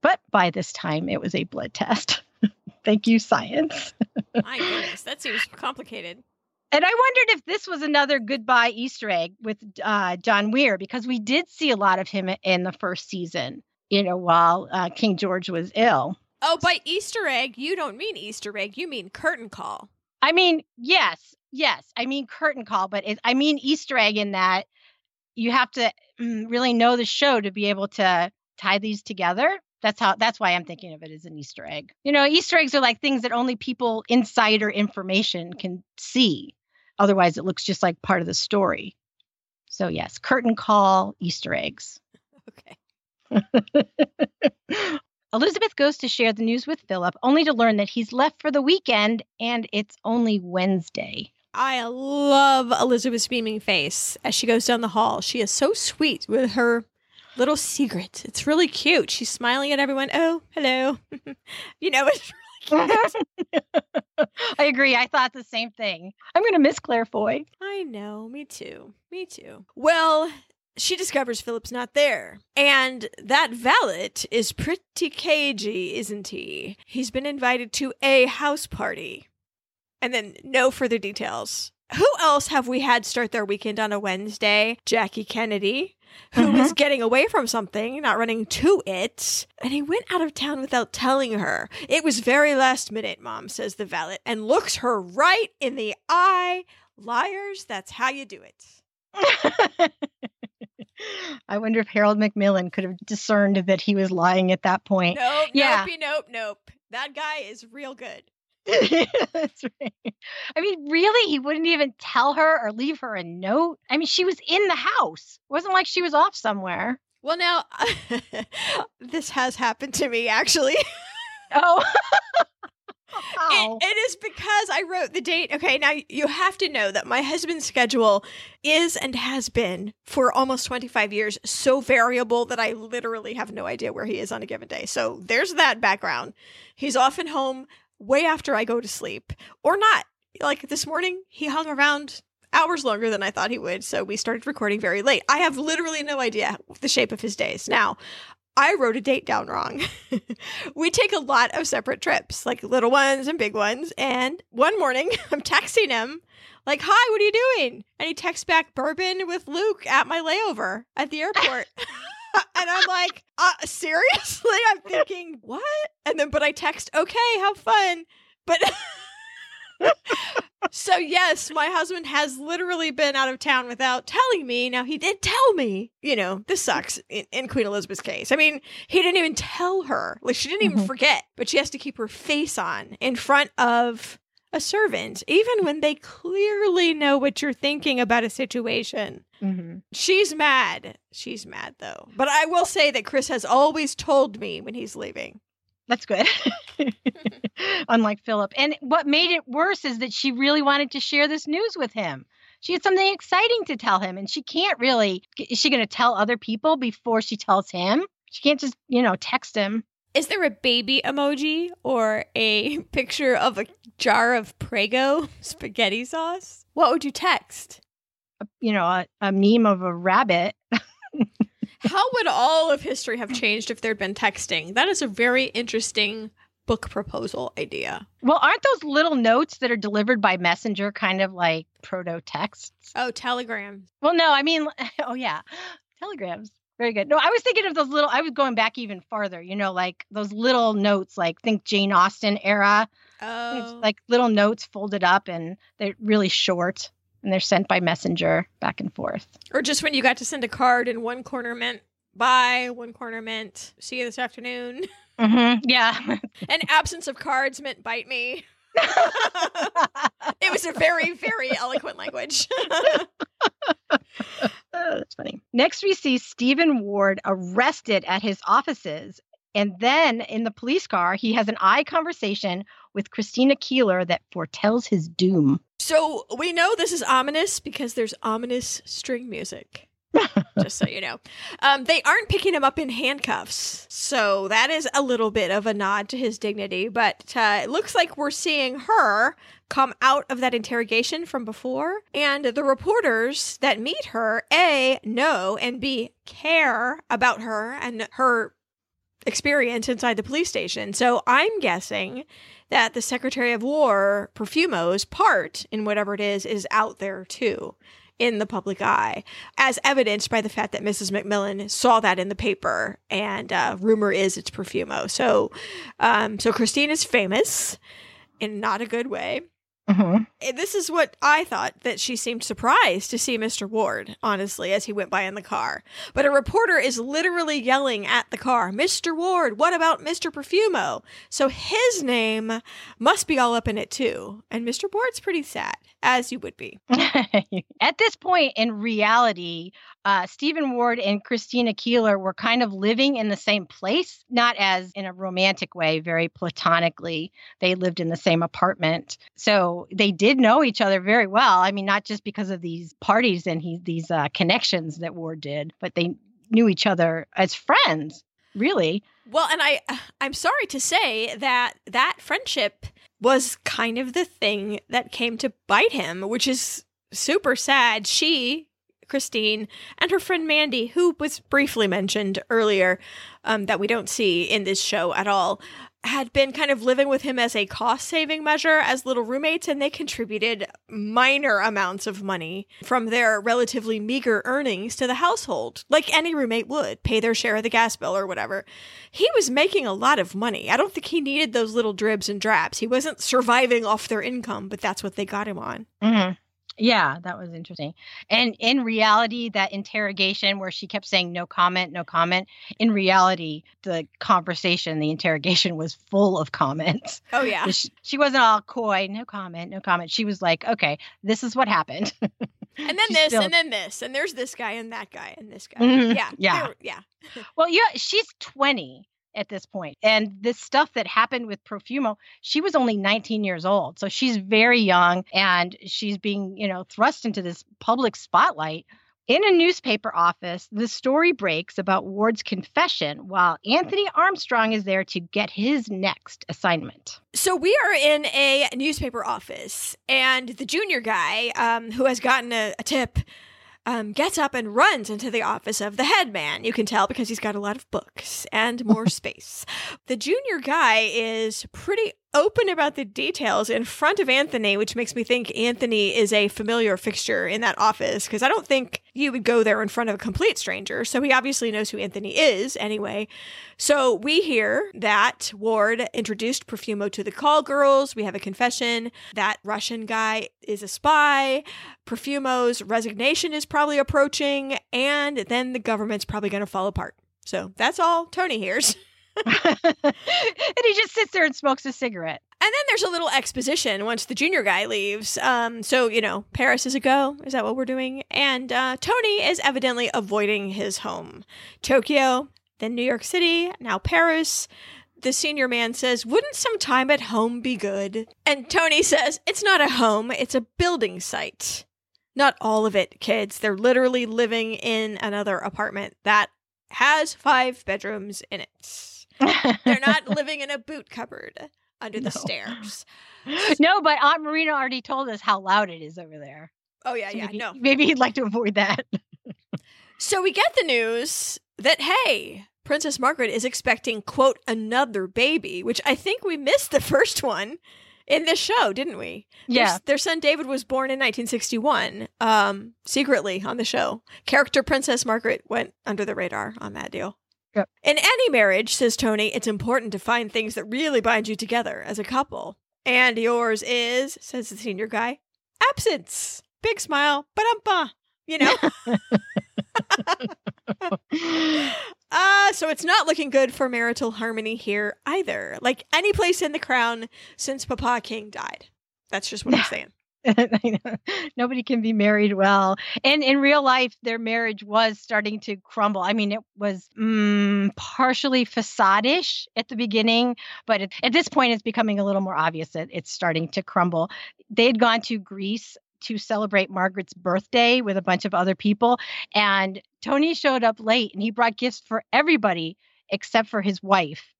But by this time, it was a blood test. Thank you, science.
My goodness, that seems complicated.
And I wondered if this was another goodbye Easter egg with uh, John Weir because we did see a lot of him in the first season. You know, while uh, King George was ill.
Oh, by Easter egg, you don't mean Easter egg. You mean curtain call.
I mean, yes, yes. I mean curtain call, but it, I mean Easter egg in that you have to mm, really know the show to be able to tie these together. That's how that's why I'm thinking of it as an Easter egg. You know, Easter eggs are like things that only people insider information can see. Otherwise, it looks just like part of the story. So, yes, curtain call Easter eggs. Okay. Elizabeth goes to share the news with Philip, only to learn that he's left for the weekend and it's only Wednesday.
I love Elizabeth's beaming face as she goes down the hall. She is so sweet with her little secret. It's really cute. She's smiling at everyone. Oh, hello. you know, it's I
agree. I thought the same thing. I'm going to miss Claire Foy.
I know. Me too. Me too. Well, she discovers Philip's not there. And that valet is pretty cagey, isn't he? He's been invited to a house party. And then no further details. Who else have we had start their weekend on a Wednesday? Jackie Kennedy who mm-hmm. was uh-huh. getting away from something, not running to it, and he went out of town without telling her. It was very last minute, mom, says the valet, and looks her right in the eye. Liars, that's how you do it.
I wonder if Harold Macmillan could have discerned that he was lying at that point.
Nope, yeah. nope, nope, nope. That guy is real good.
That's right. I mean, really, he wouldn't even tell her or leave her a note. I mean, she was in the house. It wasn't like she was off somewhere.
Well, now this has happened to me actually.
oh.
It, oh. it is because I wrote the date. Okay, now you have to know that my husband's schedule is and has been for almost 25 years so variable that I literally have no idea where he is on a given day. So there's that background. He's often home way after I go to sleep or not. Like this morning, he hung around hours longer than I thought he would. So we started recording very late. I have literally no idea the shape of his days. Now, I wrote a date down wrong. we take a lot of separate trips, like little ones and big ones. And one morning, I'm texting him, like, Hi, what are you doing? And he texts back, Bourbon with Luke at my layover at the airport. and I'm like, uh, seriously? I'm thinking, what? And then, but I text, okay, have fun. But so, yes, my husband has literally been out of town without telling me. Now, he did tell me, you know, this sucks in, in Queen Elizabeth's case. I mean, he didn't even tell her. Like, she didn't even mm-hmm. forget, but she has to keep her face on in front of a servant, even when they clearly know what you're thinking about a situation. Mm-hmm. She's mad. She's mad though. But I will say that Chris has always told me when he's leaving.
That's good. Unlike Philip. And what made it worse is that she really wanted to share this news with him. She had something exciting to tell him, and she can't really. Is she going to tell other people before she tells him? She can't just, you know, text him.
Is there a baby emoji or a picture of a jar of Prego spaghetti sauce? What would you text?
You know, a, a meme of a rabbit.
How would all of history have changed if there'd been texting? That is a very interesting book proposal idea.
Well, aren't those little notes that are delivered by messenger kind of like proto texts?
Oh,
telegrams. Well, no, I mean, oh yeah, telegrams. Very good. No, I was thinking of those little, I was going back even farther, you know, like those little notes, like think Jane Austen era. Oh. like little notes folded up and they're really short and they're sent by messenger back and forth.
Or just when you got to send a card and one corner meant bye, one corner meant see you this afternoon.
Mm-hmm. Yeah.
An absence of cards meant bite me. it was a very, very eloquent language. oh,
that's funny. Next, we see Stephen Ward arrested at his offices. And then in the police car, he has an eye conversation with Christine Keeler that foretells his doom.
So we know this is ominous because there's ominous string music. just so you know. Um, they aren't picking him up in handcuffs. So that is a little bit of a nod to his dignity. But uh, it looks like we're seeing her come out of that interrogation from before. And the reporters that meet her, A, know, and B, care about her and her experience inside the police station. So I'm guessing that the Secretary of War, Profumo's part in whatever it is, is out there too in the public eye, as evidenced by the fact that Mrs. Macmillan saw that in the paper, and uh, rumor is it's Profumo. So, um, so Christine is famous in not a good way. Mm-hmm. This is what I thought that she seemed surprised to see Mr. Ward, honestly, as he went by in the car. But a reporter is literally yelling at the car, Mr. Ward, what about Mr. Profumo? So his name must be all up in it too. And Mr. Ward's pretty sad as you would be.
At this point in reality, uh, Stephen Ward and Christine Keeler were kind of living in the same place, not as in a romantic way, very platonically. They lived in the same apartment. So they did know each other very well. I mean, not just because of these parties and he, these uh, connections that Ward did, but they knew each other as friends, really.
Well, and I I'm sorry to say that that friendship was kind of the thing that came to bite him, which is super sad. She, Christine, and her friend Mandy, who was briefly mentioned earlier, um, that we don't see in this show at all, had been kind of living with him as a cost saving measure as little roommates, and they contributed minor amounts of money from their relatively meager earnings to the household, like any roommate would pay their share of the gas bill or whatever. He was making a lot of money. I don't think he needed those little dribs and drabs. He wasn't surviving off their income, but that's what they got him on. Mm-hmm.
Yeah, that was interesting. And in reality, that interrogation where she kept saying no comment, no comment, in reality, the conversation, the interrogation was full of comments.
Oh, yeah.
She, she wasn't all coy, no comment, no comment. She was like, okay, this is what happened. and
then this, still... and then this, and there's this guy, and that guy, and this guy. Mm-hmm. Yeah. Yeah.
yeah. well, yeah, she's 20 at this point. And this stuff that happened with Profumo, she was only 19 years old. So she's very young and she's being, you know, thrust into this public spotlight. In a newspaper office, the story breaks about Ward's confession while Anthony Armstrong is there to get his next assignment.
So we are in a newspaper office, and the junior guy um, who has gotten a, a tip um, gets up and runs into the office of the headman. You can tell because he's got a lot of books and more space. The junior guy is pretty open about the details in front of Anthony, which makes me think Anthony is a familiar fixture in that office because I don't think you would go there in front of a complete stranger. So he obviously knows who Anthony is anyway. So we hear that Ward introduced Profumo to the call girls. We have a confession that Russian guy is a spy. Profumo's resignation is probably approaching, and then the government's probably going to fall apart. So that's all Tony hears. and
he just sits there and smokes a cigarette.
And then there's a little exposition once the junior guy leaves. Um, so, you know, Paris is a go. Is that what we're doing? And uh, Tony is evidently avoiding his home. Tokyo, then New York City, now Paris. The senior man says, Wouldn't some time at home be good? And Tony says, It's not a home, it's a building site. Not all of it, kids. They're literally living in another apartment that has five bedrooms in it. They're not living in a boot cupboard under no. the stairs.
No, but Aunt Marina already told us how loud it is over there.
Oh yeah, so yeah.
Maybe,
no.
Maybe he'd like to avoid that.
so we get the news that hey, Princess Margaret is expecting quote another baby, which I think we missed the first one in this show, didn't we?
Yeah.
Their, their, son David was born in 1961, um, secretly on the show. Character Princess Margaret went under the radar on that deal. Yep. In any marriage, says Tony, it's important to find things that really bind you together as a couple. And yours is, says the senior guy, absence. Big smile, but um, you know. uh, so it's not looking good for marital harmony here either. Like any place in the crown since Papa King died. That's just what I'm saying.
Nobody can be married well. And in real life, their marriage was starting to crumble. I mean, it was mm, partially facadish at the beginning, but at this point, it's becoming a little more obvious that it's starting to crumble. They had gone to Greece to celebrate Margaret's birthday with a bunch of other people. And Tony showed up late and he brought gifts for everybody except for his wife.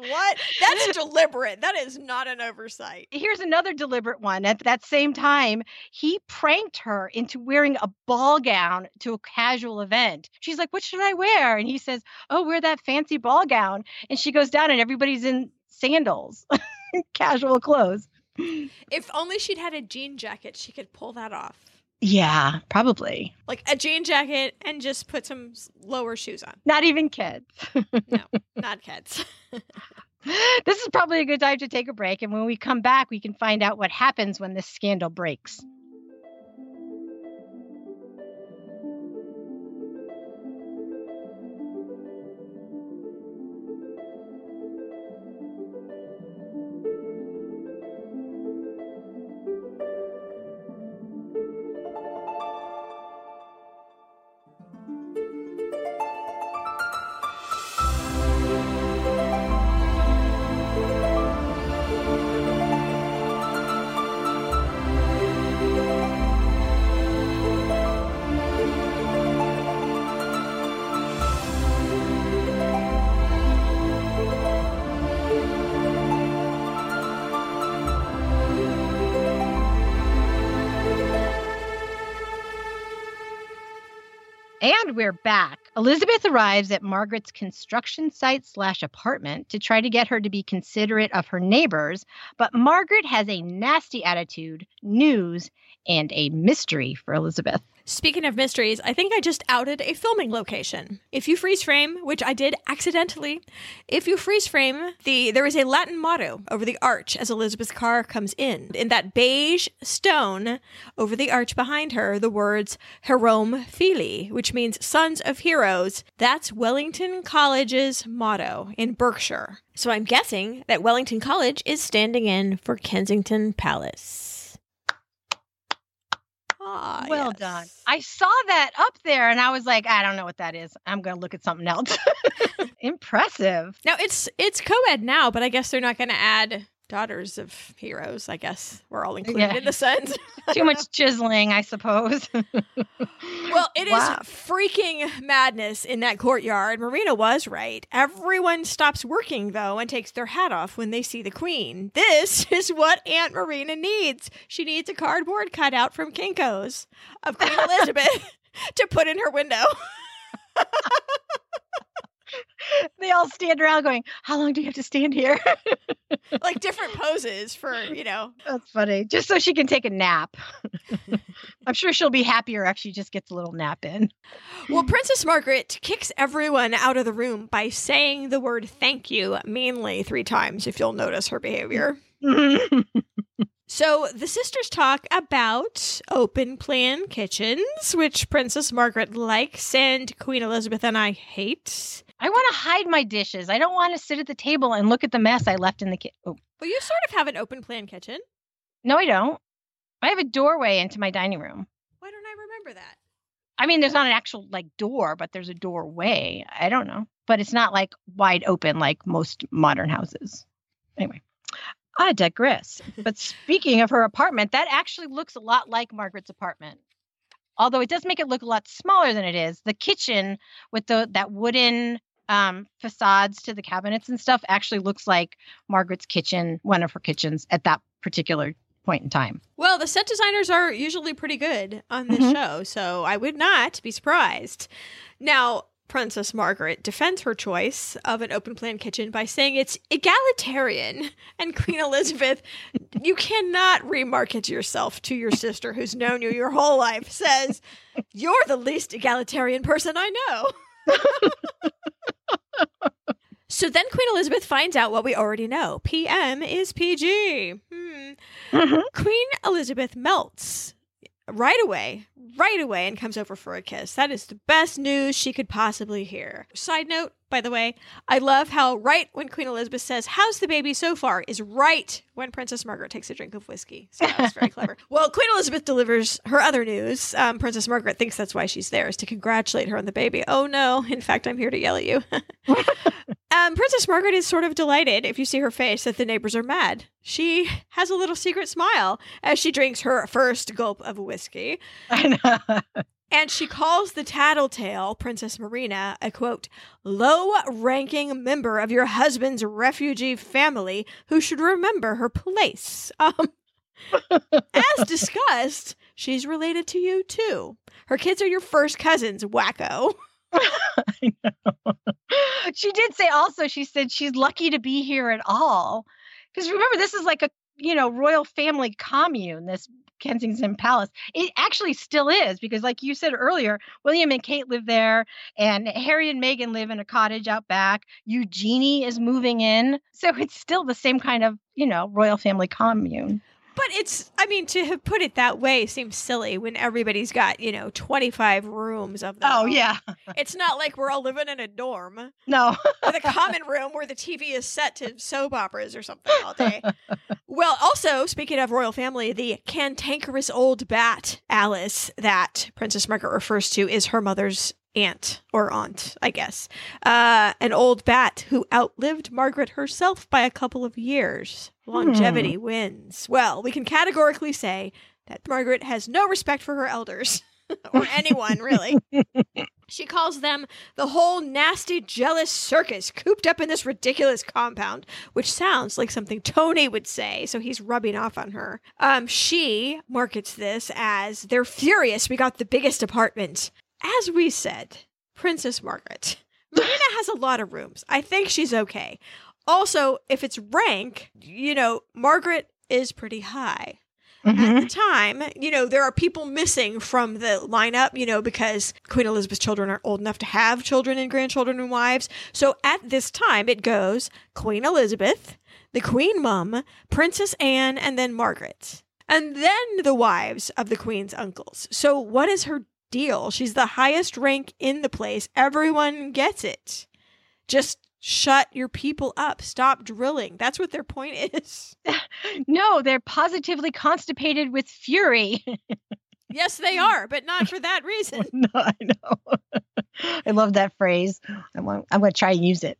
what? That's deliberate. That is not an oversight.
Here's another deliberate one. At that same time, he pranked her into wearing a ball gown to a casual event. She's like, What should I wear? And he says, Oh, wear that fancy ball gown. And she goes down, and everybody's in sandals, casual clothes.
If only she'd had a jean jacket, she could pull that off.
Yeah, probably.
Like a jean jacket and just put some lower shoes on.
Not even kids.
no, not kids.
this is probably a good time to take a break. And when we come back, we can find out what happens when this scandal breaks. And we're back. Elizabeth arrives at Margaret's construction site slash apartment to try to get her to be considerate of her neighbors, but Margaret has a nasty attitude, news, and a mystery for Elizabeth.
Speaking of mysteries, I think I just outed a filming location. If you freeze frame, which I did accidentally, if you freeze frame, the there is a Latin motto over the arch as Elizabeth Carr comes in. In that beige stone over the arch behind her, the words Heroum Filii, which means sons of heroes. That's Wellington College's motto in Berkshire. So I'm guessing that Wellington College is standing in for Kensington Palace.
Ah, well yes. done. I saw that up there and I was like, I don't know what that is. I'm going to look at something else. Impressive.
Now it's it's co-ed now, but I guess they're not going to add daughters of heroes, I guess we're all included yeah. in the sense.
Too much chiseling, I suppose.
well, it wow. is freaking madness in that courtyard. Marina was right. Everyone stops working, though, and takes their hat off when they see the queen. This is what Aunt Marina needs. She needs a cardboard cutout from Kinko's of Queen Elizabeth to put in her window.
they all stand around going, How long do you have to stand here?
like different poses for, you know.
That's funny. Just so she can take a nap. I'm sure she'll be happier if she just gets a little nap in.
Well, Princess Margaret kicks everyone out of the room by saying the word thank you meanly three times, if you'll notice her behavior. So the sisters talk about open plan kitchens, which Princess Margaret likes and Queen Elizabeth and I hate.
I want to hide my dishes. I don't want to sit at the table and look at the mess I left in the kitchen. Oh.
Well, you sort of have an open plan kitchen.
No, I don't. I have a doorway into my dining room.
Why don't I remember that?
I mean, there's not an actual like door, but there's a doorway. I don't know, but it's not like wide open like most modern houses. Anyway, I digress. but speaking of her apartment, that actually looks a lot like Margaret's apartment although it does make it look a lot smaller than it is the kitchen with the that wooden um, facades to the cabinets and stuff actually looks like Margaret's kitchen, one of her kitchens at that particular point in time.
Well, the set designers are usually pretty good on this mm-hmm. show, so I would not be surprised. Now, Princess Margaret defends her choice of an open plan kitchen by saying it's egalitarian. And Queen Elizabeth, you cannot remarket yourself to your sister who's known you your whole life, says, You're the least egalitarian person I know. So then Queen Elizabeth finds out what we already know PM is PG. Hmm. Mm-hmm. Queen Elizabeth melts right away right away and comes over for a kiss. That is the best news she could possibly hear. Side note, by the way, I love how right when Queen Elizabeth says, How's the baby so far? is right when Princess Margaret takes a drink of whiskey. So that's very clever. Well, Queen Elizabeth delivers her other news. Um, Princess Margaret thinks that's why she's there, is to congratulate her on the baby. Oh no, in fact, I'm here to yell at you. um, Princess Margaret is sort of delighted, if you see her face, that the neighbors are mad. She has a little secret smile as she drinks her first gulp of whiskey. I Marina. and she calls the tattletale, Princess Marina, a quote, low ranking member of your husband's refugee family who should remember her place. Um, as discussed, she's related to you too. Her kids are your first cousins, wacko. I
know. She did say also, she said she's lucky to be here at all. Because remember, this is like a you know royal family commune this Kensington Palace. It actually still is because, like you said earlier, William and Kate live there, and Harry and Meghan live in a cottage out back. Eugenie is moving in. So it's still the same kind of, you know, royal family commune.
But it's, I mean, to put it that way seems silly when everybody's got, you know, 25 rooms of them.
Oh, yeah.
it's not like we're all living in a dorm.
No.
or the common room where the TV is set to soap operas or something all day. well, also, speaking of royal family, the cantankerous old bat, Alice, that Princess Margaret refers to, is her mother's aunt or aunt, I guess, uh, an old bat who outlived Margaret herself by a couple of years. Hmm. Longevity hmm. wins. Well, we can categorically say that Margaret has no respect for her elders. or anyone, really. she calls them the whole nasty, jealous circus cooped up in this ridiculous compound, which sounds like something Tony would say, so he's rubbing off on her. Um, she markets this as they're furious we got the biggest apartment. As we said, Princess Margaret. Marina has a lot of rooms. I think she's okay. Also, if it's rank, you know, Margaret is pretty high. Mm-hmm. At the mm-hmm. time, you know, there are people missing from the lineup, you know, because Queen Elizabeth's children are not old enough to have children and grandchildren and wives. So at this time, it goes Queen Elizabeth, the Queen Mum, Princess Anne, and then Margaret. And then the wives of the Queen's uncles. So what is her deal? She's the highest rank in the place. Everyone gets it. Just shut your people up stop drilling that's what their point is
no they're positively constipated with fury
yes they are but not for that reason
no i know i love that phrase i want i'm going to try and use it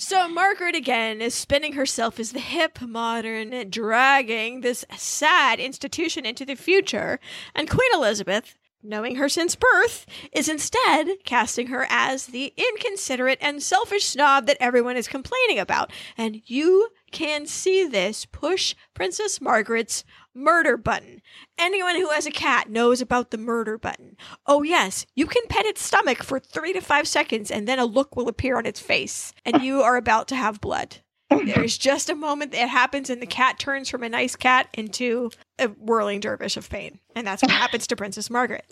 So Margaret again is spinning herself as the hip modern, dragging this sad institution into the future, and Queen Elizabeth knowing her since birth, is instead casting her as the inconsiderate and selfish snob that everyone is complaining about. And you can see this push Princess Margaret's murder button. Anyone who has a cat knows about the murder button. Oh, yes, you can pet its stomach for three to five seconds and then a look will appear on its face, and you are about to have blood. There's just a moment that happens, and the cat turns from a nice cat into a whirling dervish of pain, and that's what happens to Princess Margaret.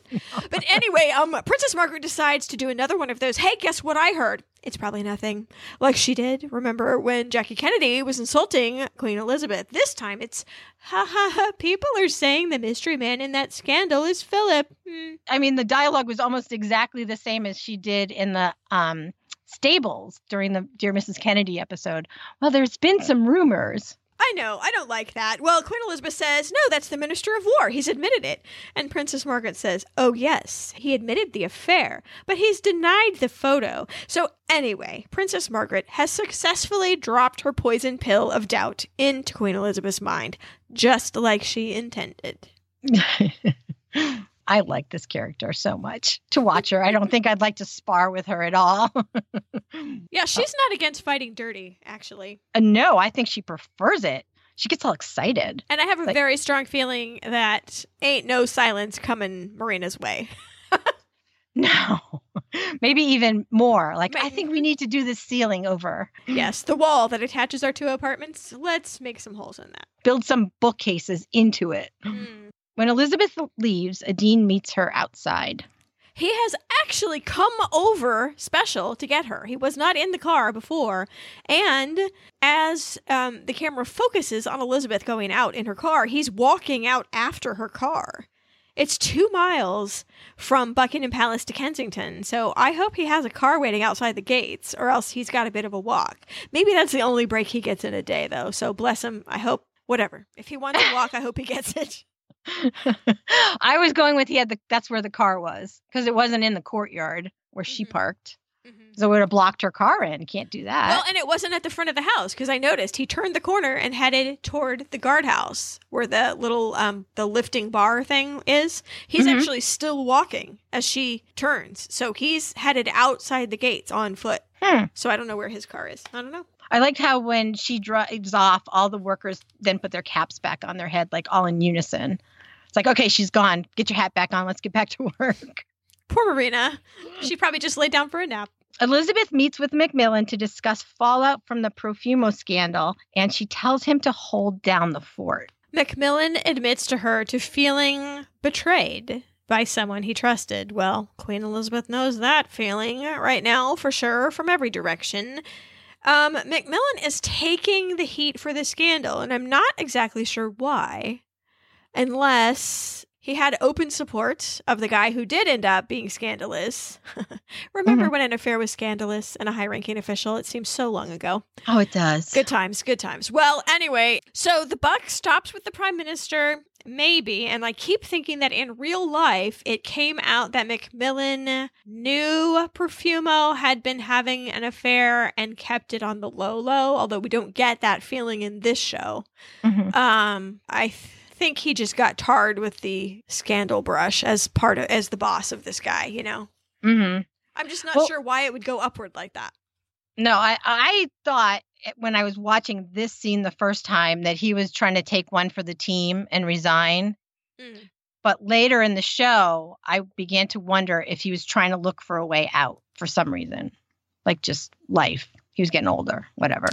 But anyway, um, Princess Margaret decides to do another one of those. Hey, guess what I heard? It's probably nothing. Like she did. Remember when Jackie Kennedy was insulting Queen Elizabeth? This time it's, ha ha ha. People are saying the mystery man in that scandal is Philip.
Mm. I mean, the dialogue was almost exactly the same as she did in the um Stables during the Dear Mrs. Kennedy episode. Well, there's been some rumors.
I know. I don't like that. Well, Queen Elizabeth says, no, that's the Minister of War. He's admitted it. And Princess Margaret says, oh, yes, he admitted the affair, but he's denied the photo. So, anyway, Princess Margaret has successfully dropped her poison pill of doubt into Queen Elizabeth's mind, just like she intended.
I like this character so much to watch her. I don't think I'd like to spar with her at all.
yeah, uh, she's not against fighting dirty, actually.
Uh, no, I think she prefers it. She gets all excited.
And I have a like, very strong feeling that ain't no silence coming Marina's way.
no. Maybe even more. Like, Maybe. I think we need to do this ceiling over.
Yes, the wall that attaches our two apartments. Let's make some holes in that.
Build some bookcases into it. Mm. When Elizabeth leaves, Adeane meets her outside.
He has actually come over special to get her. He was not in the car before. And as um, the camera focuses on Elizabeth going out in her car, he's walking out after her car. It's two miles from Buckingham Palace to Kensington, so I hope he has a car waiting outside the gates, or else he's got a bit of a walk. Maybe that's the only break he gets in a day, though, so bless him. I hope, whatever. If he wants a walk, I hope he gets it.
I was going with he had the that's where the car was because it wasn't in the courtyard where she mm-hmm. parked. Mm-hmm. So it would have blocked her car in. Can't do that.
Well, and it wasn't at the front of the house because I noticed he turned the corner and headed toward the guardhouse where the little um the lifting bar thing is. He's mm-hmm. actually still walking as she turns. So he's headed outside the gates on foot. Hmm. So I don't know where his car is. I don't know.
I liked how when she drives off, all the workers then put their caps back on their head, like all in unison. It's like, okay, she's gone. Get your hat back on. Let's get back to work.
Poor Marina. She probably just laid down for a nap.
Elizabeth meets with Macmillan to discuss fallout from the Profumo scandal, and she tells him to hold down the fort.
Macmillan admits to her to feeling betrayed by someone he trusted. Well, Queen Elizabeth knows that feeling right now for sure from every direction. Um, Macmillan is taking the heat for the scandal, and I'm not exactly sure why unless he had open support of the guy who did end up being scandalous. Remember mm-hmm. when an affair was scandalous and a high ranking official? It seems so long ago.
Oh, it does.
Good times, good times. Well, anyway, so the buck stops with the prime minister, maybe. And I keep thinking that in real life, it came out that Macmillan knew Profumo had been having an affair and kept it on the low low, although we don't get that feeling in this show. Mm-hmm. Um, I think he just got tarred with the scandal brush as part of as the boss of this guy, you know. hmm I'm just not well, sure why it would go upward like that.
No, I I thought when I was watching this scene the first time that he was trying to take one for the team and resign. Mm. But later in the show, I began to wonder if he was trying to look for a way out for some reason, like just life. He was getting older, whatever.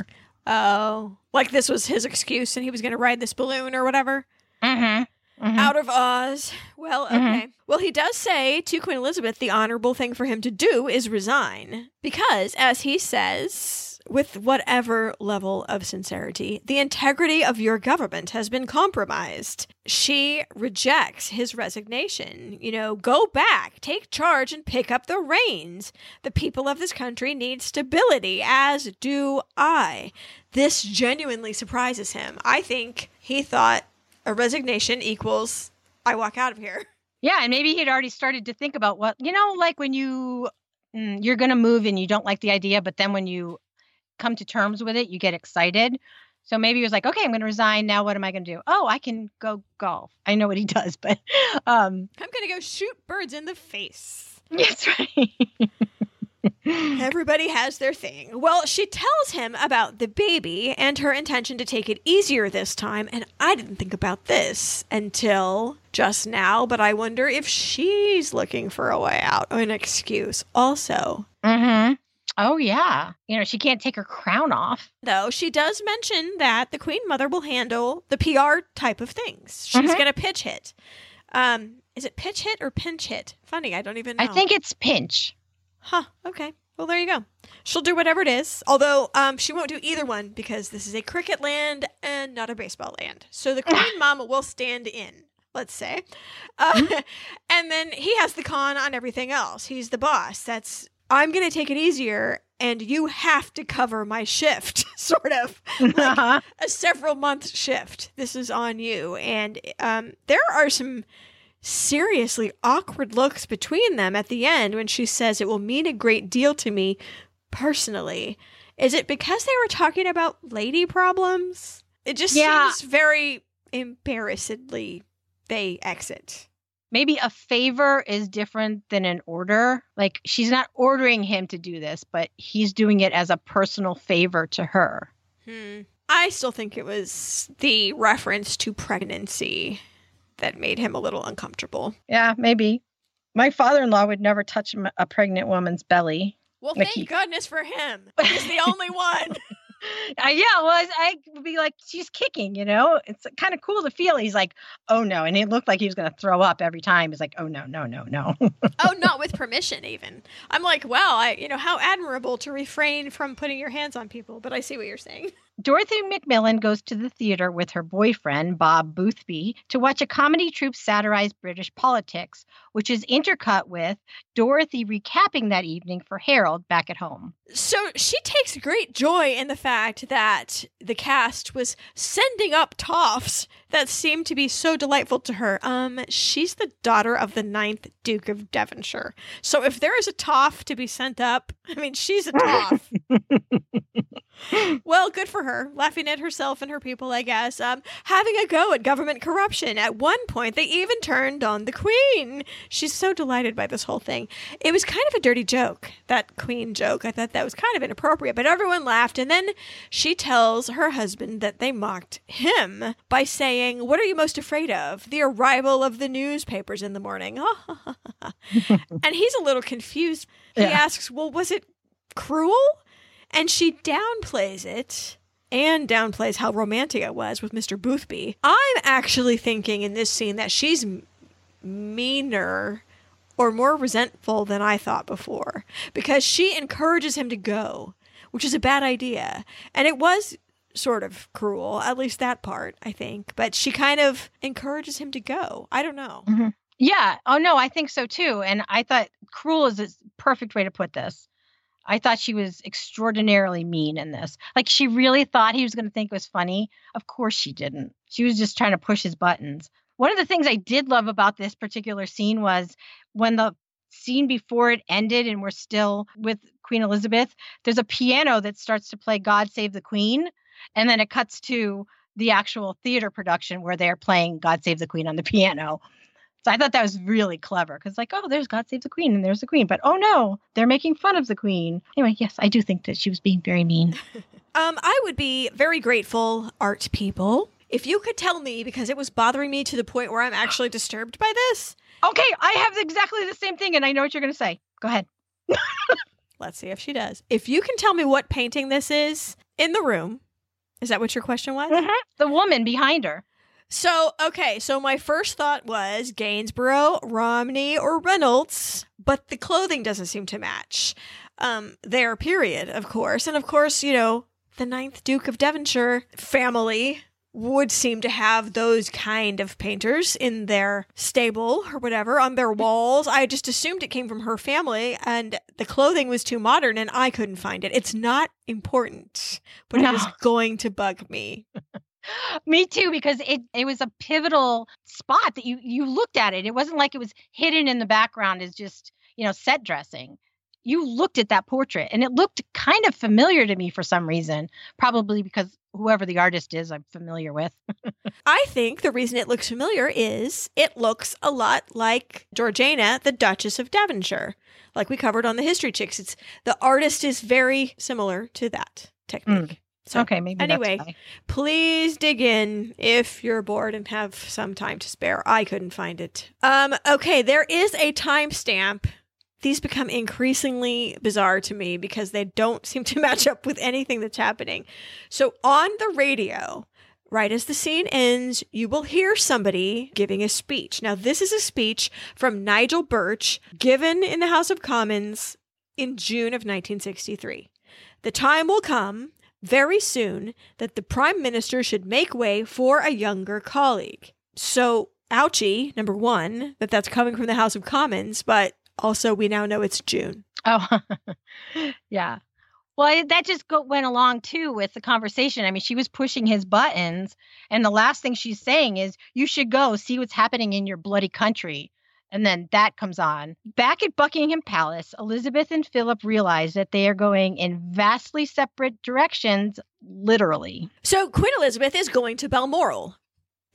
Oh, like this was his excuse and he was going to ride this balloon or whatever. Mm-hmm. Mm-hmm. Out of Oz. Well, mm-hmm. okay. Mm-hmm. Well, he does say to Queen Elizabeth the honorable thing for him to do is resign. Because, as he says, with whatever level of sincerity, the integrity of your government has been compromised. She rejects his resignation. You know, go back, take charge, and pick up the reins. The people of this country need stability, as do I. This genuinely surprises him. I think he thought a resignation equals I walk out of here.
Yeah, and maybe he'd already started to think about what you know, like when you mm, you're going to move and you don't like the idea, but then when you come to terms with it, you get excited. So maybe he was like, "Okay, I'm going to resign now. What am I going to do? Oh, I can go golf. I know what he does, but
um, I'm going to go shoot birds in the face."
That's right.
Everybody has their thing. Well, she tells him about the baby and her intention to take it easier this time. And I didn't think about this until just now, but I wonder if she's looking for a way out, an excuse also.
Mm-hmm. Oh, yeah. You know, she can't take her crown off.
Though she does mention that the Queen Mother will handle the PR type of things. She's mm-hmm. going to pitch hit. Um, is it pitch hit or pinch hit? Funny, I don't even know.
I think it's pinch.
Huh. Okay. Well, there you go. She'll do whatever it is. Although um, she won't do either one because this is a cricket land and not a baseball land. So the queen mama will stand in, let's say. Uh, mm-hmm. and then he has the con on everything else. He's the boss. That's, I'm going to take it easier and you have to cover my shift, sort of like uh-huh. a several month shift. This is on you. And um, there are some seriously awkward looks between them at the end when she says, It will mean a great deal to me personally. Is it because they were talking about lady problems? It just yeah. seems very embarrassedly they exit.
Maybe a favor is different than an order. Like she's not ordering him to do this, but he's doing it as a personal favor to her. Hmm.
I still think it was the reference to pregnancy that made him a little uncomfortable.
Yeah, maybe. My father in law would never touch a pregnant woman's belly.
Well, thank he... goodness for him. He's the only one.
Uh, yeah, well, I, would be like, she's kicking, you know? It's kind of cool to feel. He's like, oh no. And it looked like he was going to throw up every time. He's like, oh no, no, no, no.
oh, not with permission, even. I'm like, well, I, you know, how admirable to refrain from putting your hands on people, but I see what you're saying.
Dorothy Macmillan goes to the theater with her boyfriend, Bob Boothby, to watch a comedy troupe satirize British politics, which is intercut with Dorothy recapping that evening for Harold back at home.
So she takes great joy in the fact that the cast was sending up toffs that seemed to be so delightful to her. Um, she's the daughter of the ninth Duke of Devonshire. So if there is a toff to be sent up, I mean, she's a toff. well, good for her, laughing at herself and her people, I guess. Um, having a go at government corruption. At one point, they even turned on the Queen. She's so delighted by this whole thing. It was kind of a dirty joke, that Queen joke. I thought that was kind of inappropriate, but everyone laughed. And then she tells her husband that they mocked him by saying, saying, What are you most afraid of? The arrival of the newspapers in the morning. and he's a little confused. He yeah. asks, Well, was it cruel? And she downplays it and downplays how romantic it was with Mr. Boothby. I'm actually thinking in this scene that she's m- meaner or more resentful than I thought before because she encourages him to go, which is a bad idea. And it was sort of cruel, at least that part, I think. But she kind of encourages him to go. I don't know.
Mm-hmm. Yeah. Oh, no, I think so too. And I thought cruel is a perfect way to put this. I thought she was extraordinarily mean in this. Like she really thought he was going to think it was funny. Of course she didn't. She was just trying to push his buttons. One of the things I did love about this particular scene was when the scene before it ended and we're still with Queen Elizabeth, there's a piano that starts to play God Save the Queen. And then it cuts to the actual theater production where they're playing God Save the Queen on the piano. So I thought that was really clever because, like, oh, there's God Save the Queen and there's the Queen, but oh no, they're making fun of the Queen. Anyway, yes, I do think that she was being very mean.
um, I would be very grateful, art people, if you could tell me because it was bothering me to the point where I'm actually disturbed by this.
Okay, I have exactly the same thing, and I know what you're going to say. Go ahead.
Let's see if she does. If you can tell me what painting this is in the room, is that what your question was? Mm-hmm.
The woman behind her.
So, okay, so my first thought was Gainsborough, Romney, or Reynolds, but the clothing doesn't seem to match. Um, their period, of course. And of course, you know, the ninth Duke of Devonshire family would seem to have those kind of painters in their stable or whatever on their walls. I just assumed it came from her family and the clothing was too modern and I couldn't find it. It's not important, but no. it is going to bug me.
me too because it it was a pivotal spot that you you looked at it. It wasn't like it was hidden in the background as just, you know, set dressing you looked at that portrait and it looked kind of familiar to me for some reason, probably because whoever the artist is I'm familiar with.
I think the reason it looks familiar is it looks a lot like Georgiana, the Duchess of Devonshire, like we covered on the History Chicks. It's the artist is very similar to that technique. Mm. So, okay, maybe. Anyway, please dig in if you're bored and have some time to spare. I couldn't find it. Um, okay, there is a timestamp these become increasingly bizarre to me because they don't seem to match up with anything that's happening. So on the radio, Right as the scene ends, you will hear somebody giving a speech. Now, this is a speech from Nigel Birch given in the House of Commons in June of 1963. The time will come very soon that the Prime Minister should make way for a younger colleague. So, ouchie, number one, that that's coming from the House of Commons, but also, we now know it's June. Oh,
yeah. Well, that just go- went along too with the conversation. I mean, she was pushing his buttons, and the last thing she's saying is, "You should go see what's happening in your bloody country." And then that comes on. Back at Buckingham Palace, Elizabeth and Philip realize that they are going in vastly separate directions, literally.
So Queen Elizabeth is going to Balmoral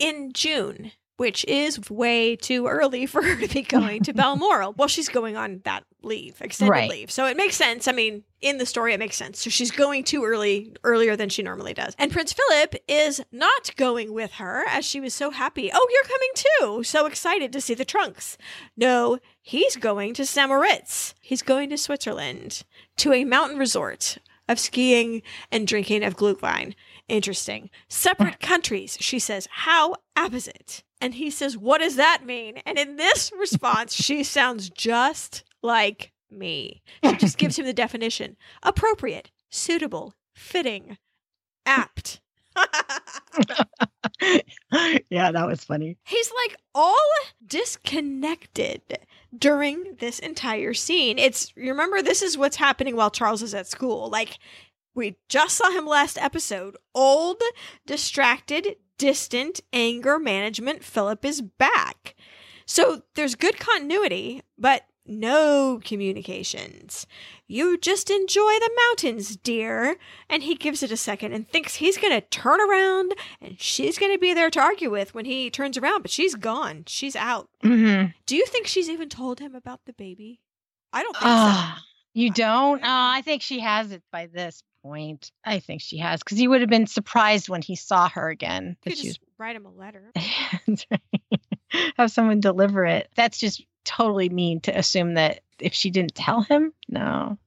in June which is way too early for her to be going to Balmoral. Well, she's going on that leave, extended right. leave. So it makes sense. I mean, in the story, it makes sense. So she's going too early, earlier than she normally does. And Prince Philip is not going with her as she was so happy. Oh, you're coming too. So excited to see the trunks. No, he's going to St. Moritz. He's going to Switzerland to a mountain resort of skiing and drinking of Glühwein. Interesting. Separate countries, she says. How apposite. And he says, What does that mean? And in this response, she sounds just like me. She just gives him the definition appropriate, suitable, fitting, apt.
yeah, that was funny.
He's like all disconnected during this entire scene. It's you remember this is what's happening while Charles is at school. Like we just saw him last episode, old, distracted, distant anger management, Philip is back. So there's good continuity, but no communications. You just enjoy the mountains, dear. And he gives it a second and thinks he's going to turn around and she's going to be there to argue with when he turns around, but she's gone. She's out. Mm-hmm. Do you think she's even told him about the baby? I don't think uh, so. Ah,
you don't? Uh, I think she has it by this point. I think she has, because he would have been surprised when he saw her again.
That she was... write him a letter.
Have someone deliver it. That's just totally mean to assume that if she didn't tell him. No.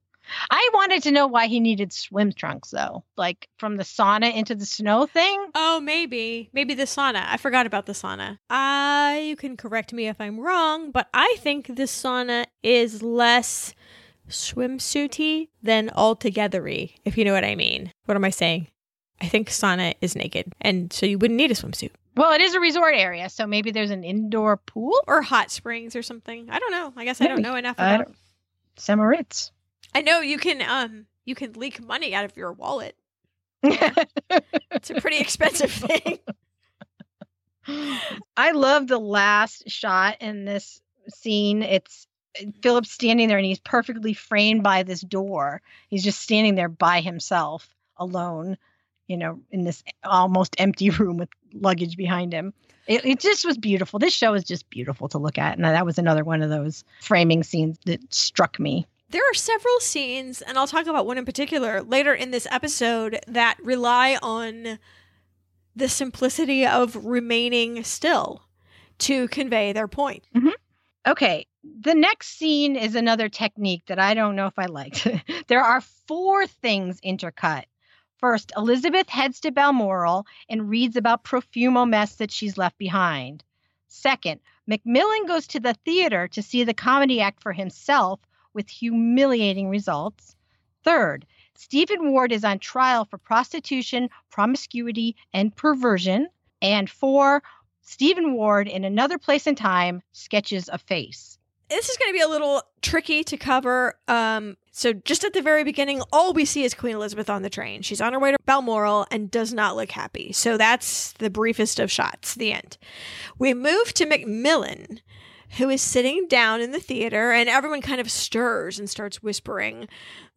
I wanted to know why he needed swim trunks though. Like from the sauna into the snow thing?
Oh, maybe. Maybe the sauna. I forgot about the sauna. Uh you can correct me if I'm wrong, but I think the sauna is less swimsuity than altogethery, if you know what I mean. What am I saying? I think sauna is naked, and so you wouldn't need a swimsuit.
Well, it is a resort area, so maybe there's an indoor pool
or hot springs or something. I don't know. I guess maybe. I don't know enough about
St. Moritz.
I know you can um you can leak money out of your wallet. it's a pretty expensive thing.
I love the last shot in this scene. It's Philip's standing there and he's perfectly framed by this door. He's just standing there by himself, alone, you know, in this almost empty room with luggage behind him. It, it, just was beautiful. This show is just beautiful to look at. And that was another one of those framing scenes that struck me.
There are several scenes, and I'll talk about one in particular later in this episode, that rely on the simplicity of remaining still to convey their point. Mm-hmm.
Okay, the next scene is another technique that I don't know if I liked. there are four things intercut. First, Elizabeth heads to Balmoral and reads about Profumo mess that she's left behind. Second, Macmillan goes to the theater to see the comedy act for himself with humiliating results. Third, Stephen Ward is on trial for prostitution, promiscuity, and perversion. And four, Stephen Ward in another place and time sketches a face
this is going to be a little tricky to cover. Um, so, just at the very beginning, all we see is Queen Elizabeth on the train. She's on her way to Balmoral and does not look happy. So, that's the briefest of shots, the end. We move to Macmillan, who is sitting down in the theater, and everyone kind of stirs and starts whispering.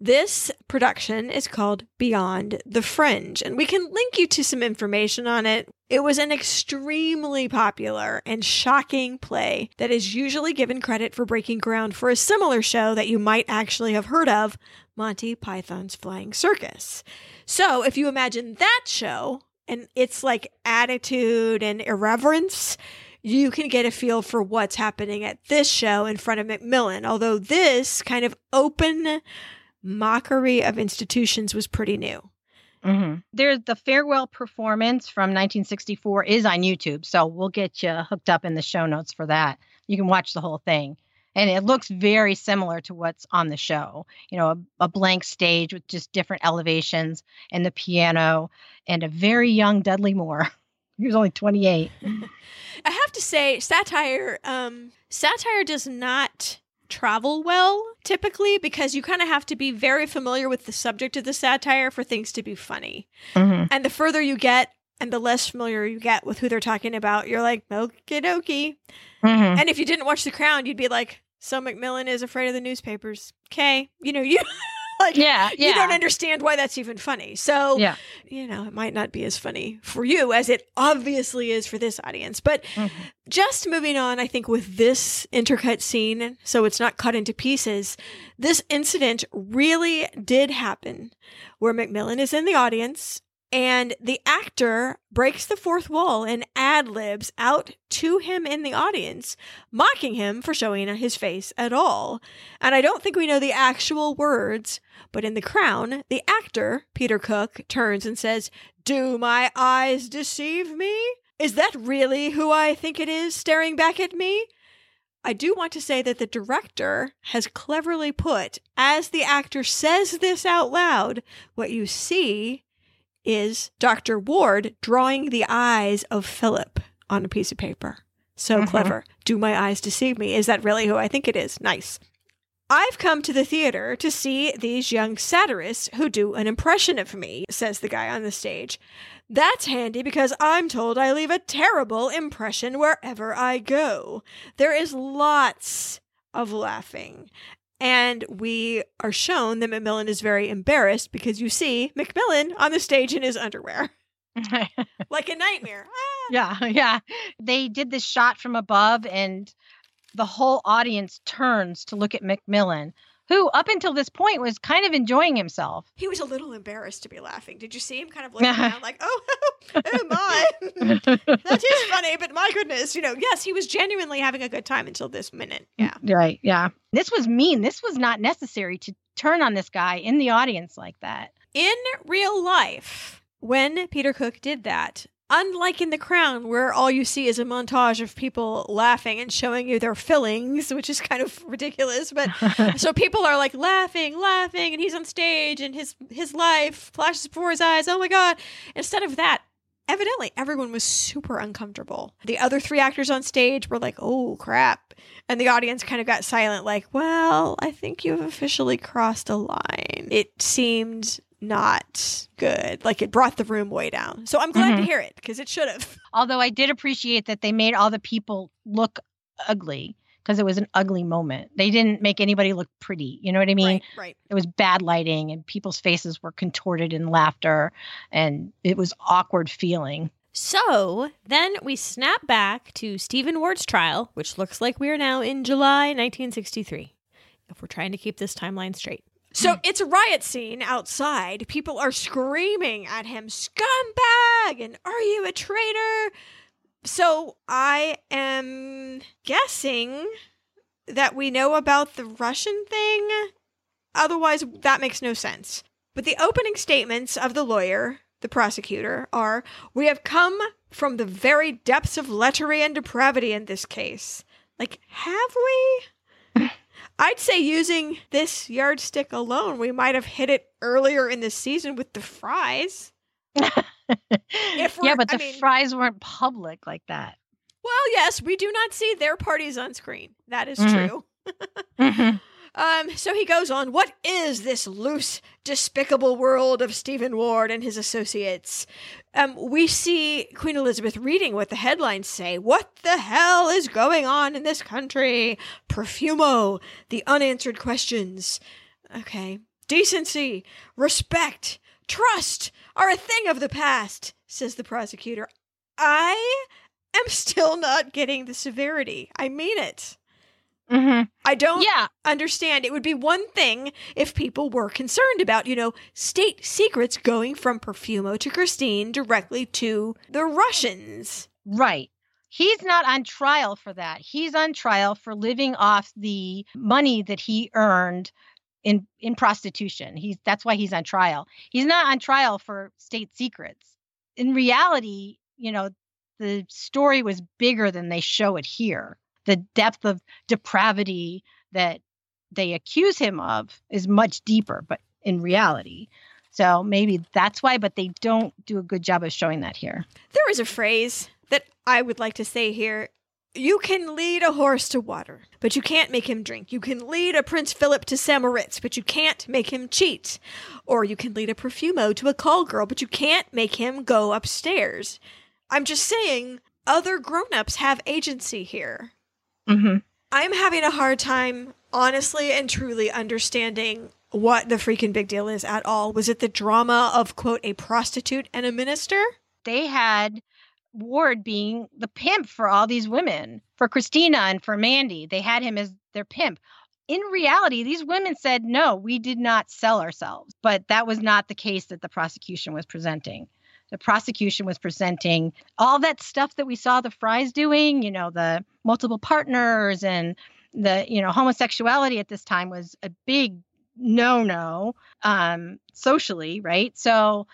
This production is called Beyond the Fringe, and we can link you to some information on it. It was an extremely popular and shocking play that is usually given credit for breaking ground for a similar show that you might actually have heard of Monty Python's Flying Circus. So, if you imagine that show and its like attitude and irreverence, you can get a feel for what's happening at this show in front of Macmillan. Although this kind of open mockery of institutions was pretty new.
Mm-hmm. There's the farewell performance from 1964 is on YouTube, so we'll get you hooked up in the show notes for that. You can watch the whole thing, and it looks very similar to what's on the show. You know, a, a blank stage with just different elevations and the piano and a very young Dudley Moore. He was only 28.
I have to say, satire, um, satire does not travel well typically because you kind of have to be very familiar with the subject of the satire for things to be funny. Mm-hmm. And the further you get and the less familiar you get with who they're talking about, you're like, okie dokie. Mm-hmm. And if you didn't watch The Crown, you'd be like, so Macmillan is afraid of the newspapers. Okay. You know, you like, yeah, yeah, you don't understand why that's even funny. So, yeah. you know, it might not be as funny for you as it obviously is for this audience. But mm-hmm. just moving on, I think with this intercut scene, so it's not cut into pieces, this incident really did happen where Macmillan is in the audience and the actor breaks the fourth wall and ad libs out to him in the audience, mocking him for showing his face at all. And I don't think we know the actual words, but in The Crown, the actor, Peter Cook, turns and says, Do my eyes deceive me? Is that really who I think it is staring back at me? I do want to say that the director has cleverly put, as the actor says this out loud, what you see is Dr. Ward drawing the eyes of Philip on a piece of paper. So mm-hmm. clever. Do my eyes deceive me? Is that really who I think it is? Nice. I've come to the theater to see these young satirists who do an impression of me, says the guy on the stage. That's handy because I'm told I leave a terrible impression wherever I go. There is lots of laughing. And we are shown that Macmillan is very embarrassed because you see Macmillan on the stage in his underwear. like a nightmare. Ah.
Yeah, yeah. They did this shot from above, and the whole audience turns to look at Macmillan who up until this point was kind of enjoying himself.
He was a little embarrassed to be laughing. Did you see him kind of looking around like, oh, oh, oh my, that is funny, but my goodness, you know, yes, he was genuinely having a good time until this minute. Yeah.
Right. Yeah. This was mean. This was not necessary to turn on this guy in the audience like that.
In real life, when Peter Cook did that, Unlike in The Crown, where all you see is a montage of people laughing and showing you their fillings, which is kind of ridiculous. But so people are like laughing, laughing, and he's on stage and his his life flashes before his eyes. Oh my god! Instead of that, evidently everyone was super uncomfortable. The other three actors on stage were like, oh crap. And the audience kind of got silent, like, well, I think you've officially crossed a line. It seemed not good. Like it brought the room way down. So I'm glad mm-hmm. to hear it because it should have.
Although I did appreciate that they made all the people look ugly because it was an ugly moment. They didn't make anybody look pretty. You know what I mean?
Right, right.
It was bad lighting and people's faces were contorted in laughter and it was awkward feeling.
So then we snap back to Stephen Ward's trial, which looks like we are now in July 1963, if we're trying to keep this timeline straight. So it's a riot scene outside. People are screaming at him, scumbag, and are you a traitor? So I am guessing that we know about the Russian thing. Otherwise, that makes no sense. But the opening statements of the lawyer, the prosecutor, are We have come from the very depths of lechery and depravity in this case. Like, have we? I'd say using this yardstick alone, we might have hit it earlier in the season with the fries. yeah,
but the I mean, fries weren't public like that.
Well, yes, we do not see their parties on screen. That is mm-hmm. true. mm-hmm. Um, so he goes on, What is this loose, despicable world of Stephen Ward and his associates? Um, we see Queen Elizabeth reading what the headlines say What the hell is going on in this country? Profumo, the unanswered questions. Okay. Decency, respect, trust are a thing of the past, says the prosecutor. I am still not getting the severity. I mean it. Mm-hmm. I don't yeah. understand. It would be one thing if people were concerned about, you know, state secrets going from Profumo to Christine directly to the Russians.
Right. He's not on trial for that. He's on trial for living off the money that he earned in in prostitution. He's that's why he's on trial. He's not on trial for state secrets. In reality, you know, the story was bigger than they show it here the depth of depravity that they accuse him of is much deeper, but in reality. So maybe that's why, but they don't do a good job of showing that here.
There is a phrase that I would like to say here. You can lead a horse to water, but you can't make him drink. You can lead a Prince Philip to St. Moritz, but you can't make him cheat. Or you can lead a Profumo to a call girl, but you can't make him go upstairs. I'm just saying, other grown ups have agency here. Mm-hmm. I'm having a hard time, honestly and truly, understanding what the freaking big deal is at all. Was it the drama of, quote, a prostitute and a minister?
They had Ward being the pimp for all these women, for Christina and for Mandy. They had him as their pimp. In reality, these women said, no, we did not sell ourselves. But that was not the case that the prosecution was presenting the prosecution was presenting all that stuff that we saw the Fries doing, you know, the multiple partners and the, you know, homosexuality at this time was a big no no um, socially, right? So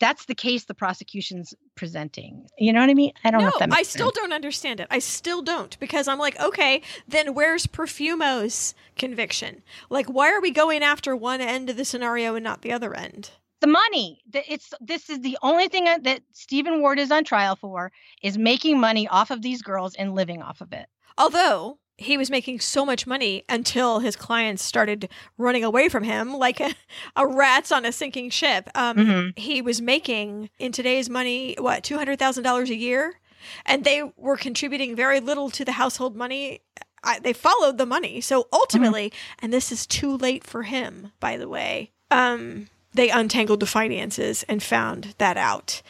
that's the case the prosecution's presenting. You know what I mean? I don't
no,
know if that I
still
sense.
don't understand it. I still don't because I'm like, okay, then where's Profumo's conviction? Like, why are we going after one end of the scenario and not the other end?
the money it's this is the only thing that stephen ward is on trial for is making money off of these girls and living off of it
although he was making so much money until his clients started running away from him like a, a rats on a sinking ship um, mm-hmm. he was making in today's money what $200000 a year and they were contributing very little to the household money I, they followed the money so mm-hmm. ultimately mm-hmm. and this is too late for him by the way um they untangled the finances and found that out.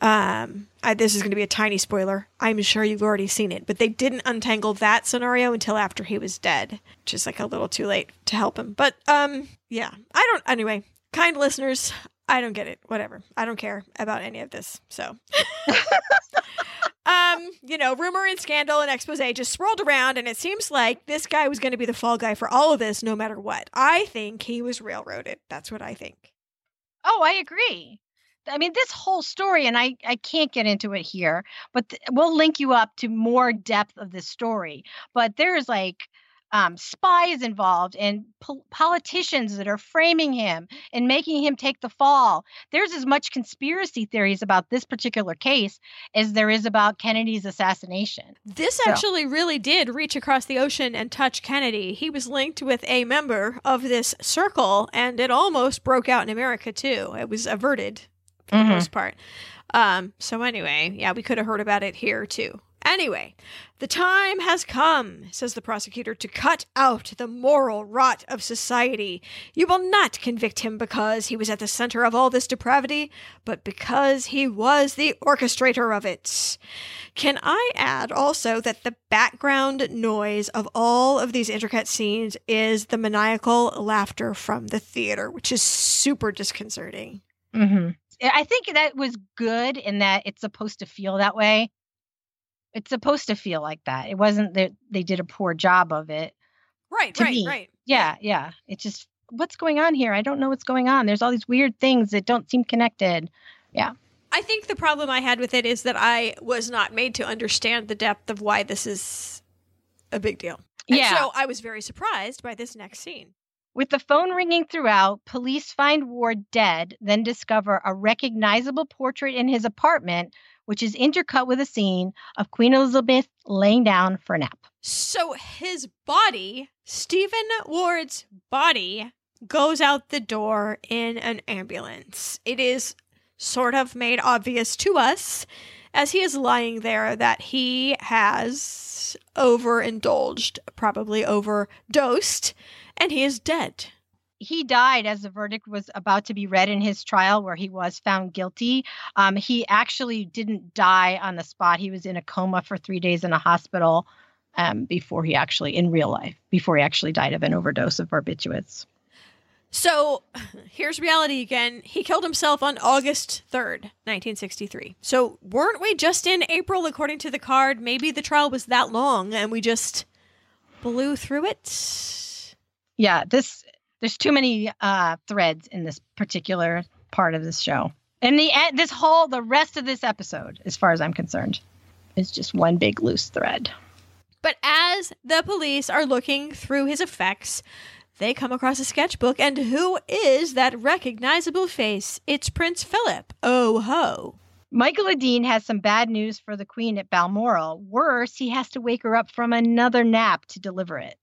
Um, I, this is going to be a tiny spoiler. I'm sure you've already seen it, but they didn't untangle that scenario until after he was dead, which is like a little too late to help him. But um, yeah, I don't. Anyway, kind listeners, I don't get it. Whatever. I don't care about any of this. So. um, you know, rumor and scandal and expose just swirled around, and it seems like this guy was going to be the fall guy for all of this, no matter what. I think he was railroaded. That's what I think.
Oh, I agree. I mean, this whole story, and I, I can't get into it here, but th- we'll link you up to more depth of this story. But there's like um, spies involved and po- politicians that are framing him and making him take the fall. There's as much conspiracy theories about this particular case as there is about Kennedy's assassination.
This so. actually really did reach across the ocean and touch Kennedy. He was linked with a member of this circle, and it almost broke out in America too. It was averted for mm-hmm. the most part. Um, so anyway, yeah, we could have heard about it here too. Anyway, the time has come, says the prosecutor, to cut out the moral rot of society. You will not convict him because he was at the center of all this depravity, but because he was the orchestrator of it. Can I add also that the background noise of all of these intricate scenes is the maniacal laughter from the theater, which is super disconcerting.
Mm-hmm. I think that was good in that it's supposed to feel that way it's supposed to feel like that. It wasn't that they did a poor job of it.
Right, to right, me. right.
Yeah, yeah. It's just what's going on here? I don't know what's going on. There's all these weird things that don't seem connected. Yeah.
I think the problem I had with it is that I was not made to understand the depth of why this is a big deal. And yeah. So I was very surprised by this next scene.
With the phone ringing throughout, police find Ward dead, then discover a recognizable portrait in his apartment which is intercut with a scene of Queen Elizabeth laying down for a nap.
So his body, Stephen Ward's body, goes out the door in an ambulance. It is sort of made obvious to us as he is lying there that he has overindulged, probably overdosed, and he is dead
he died as the verdict was about to be read in his trial, where he was found guilty. Um, he actually didn't die on the spot. He was in a coma for three days in a hospital um, before he actually, in real life, before he actually died of an overdose of barbiturates.
So here's reality again. He killed himself on August 3rd, 1963. So weren't we just in April, according to the card? Maybe the trial was that long and we just blew through it?
Yeah, this there's too many uh, threads in this particular part of this show. And the this whole the rest of this episode, as far as I'm concerned, is just one big loose thread.
But as the police are looking through his effects, they come across a sketchbook, and who is that recognizable face? It's Prince Philip. Oh ho!
Michael Adeane has some bad news for the Queen at Balmoral. Worse, he has to wake her up from another nap to deliver it.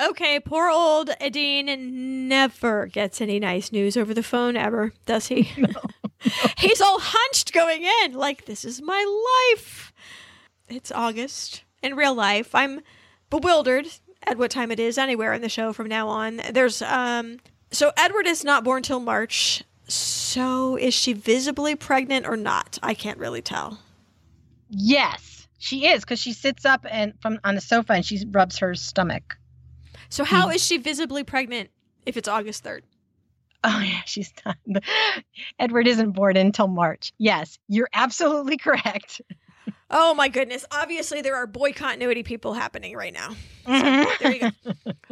Okay, poor old Adeane never gets any nice news over the phone ever, does
he? No, no.
He's all hunched going in, like, this is my life. It's August. In real life, I'm bewildered at what time it is anywhere in the show from now on. There's, um, so Edward is not born till March. So is she visibly pregnant or not? I can't really tell.
Yes. She is because she sits up and from on the sofa and she rubs her stomach.
So how mm is she visibly pregnant if it's August third?
Oh yeah, she's not. Edward isn't born until March. Yes, you're absolutely correct
oh my goodness. Obviously, there are boy continuity people happening right now. So, there you go.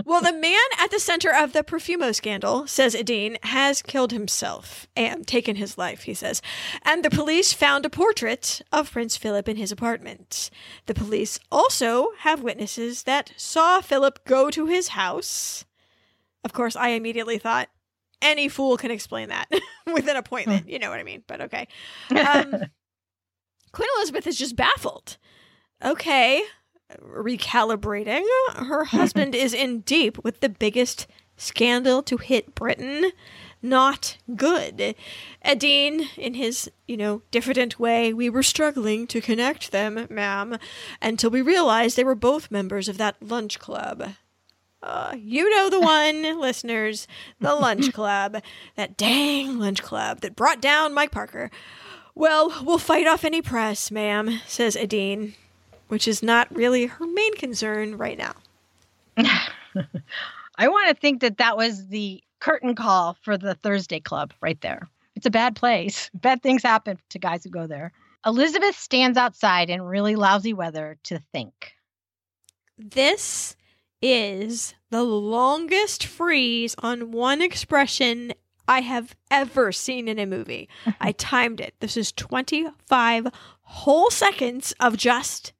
Well, the man at the center of the Profumo scandal, says Adeane, has killed himself and taken his life, he says. And the police found a portrait of Prince Philip in his apartment. The police also have witnesses that saw Philip go to his house. Of course, I immediately thought, any fool can explain that with an appointment. You know what I mean? But okay. Um, Queen Elizabeth is just baffled. Okay, recalibrating. Her husband is in deep with the biggest scandal to hit Britain. Not good. Adeane, in his, you know, diffident way, we were struggling to connect them, ma'am, until we realized they were both members of that lunch club. Uh, you know the one, listeners, the lunch club, that dang lunch club that brought down Mike Parker. Well, we'll fight off any press, ma'am, says Adeane, which is not really her main concern right now.
I want to think that that was the curtain call for the Thursday Club right there. It's a bad place. Bad things happen to guys who go there. Elizabeth stands outside in really lousy weather to think.
This is the longest freeze on one expression I have ever seen in a movie. I timed it. This is 25 whole seconds of just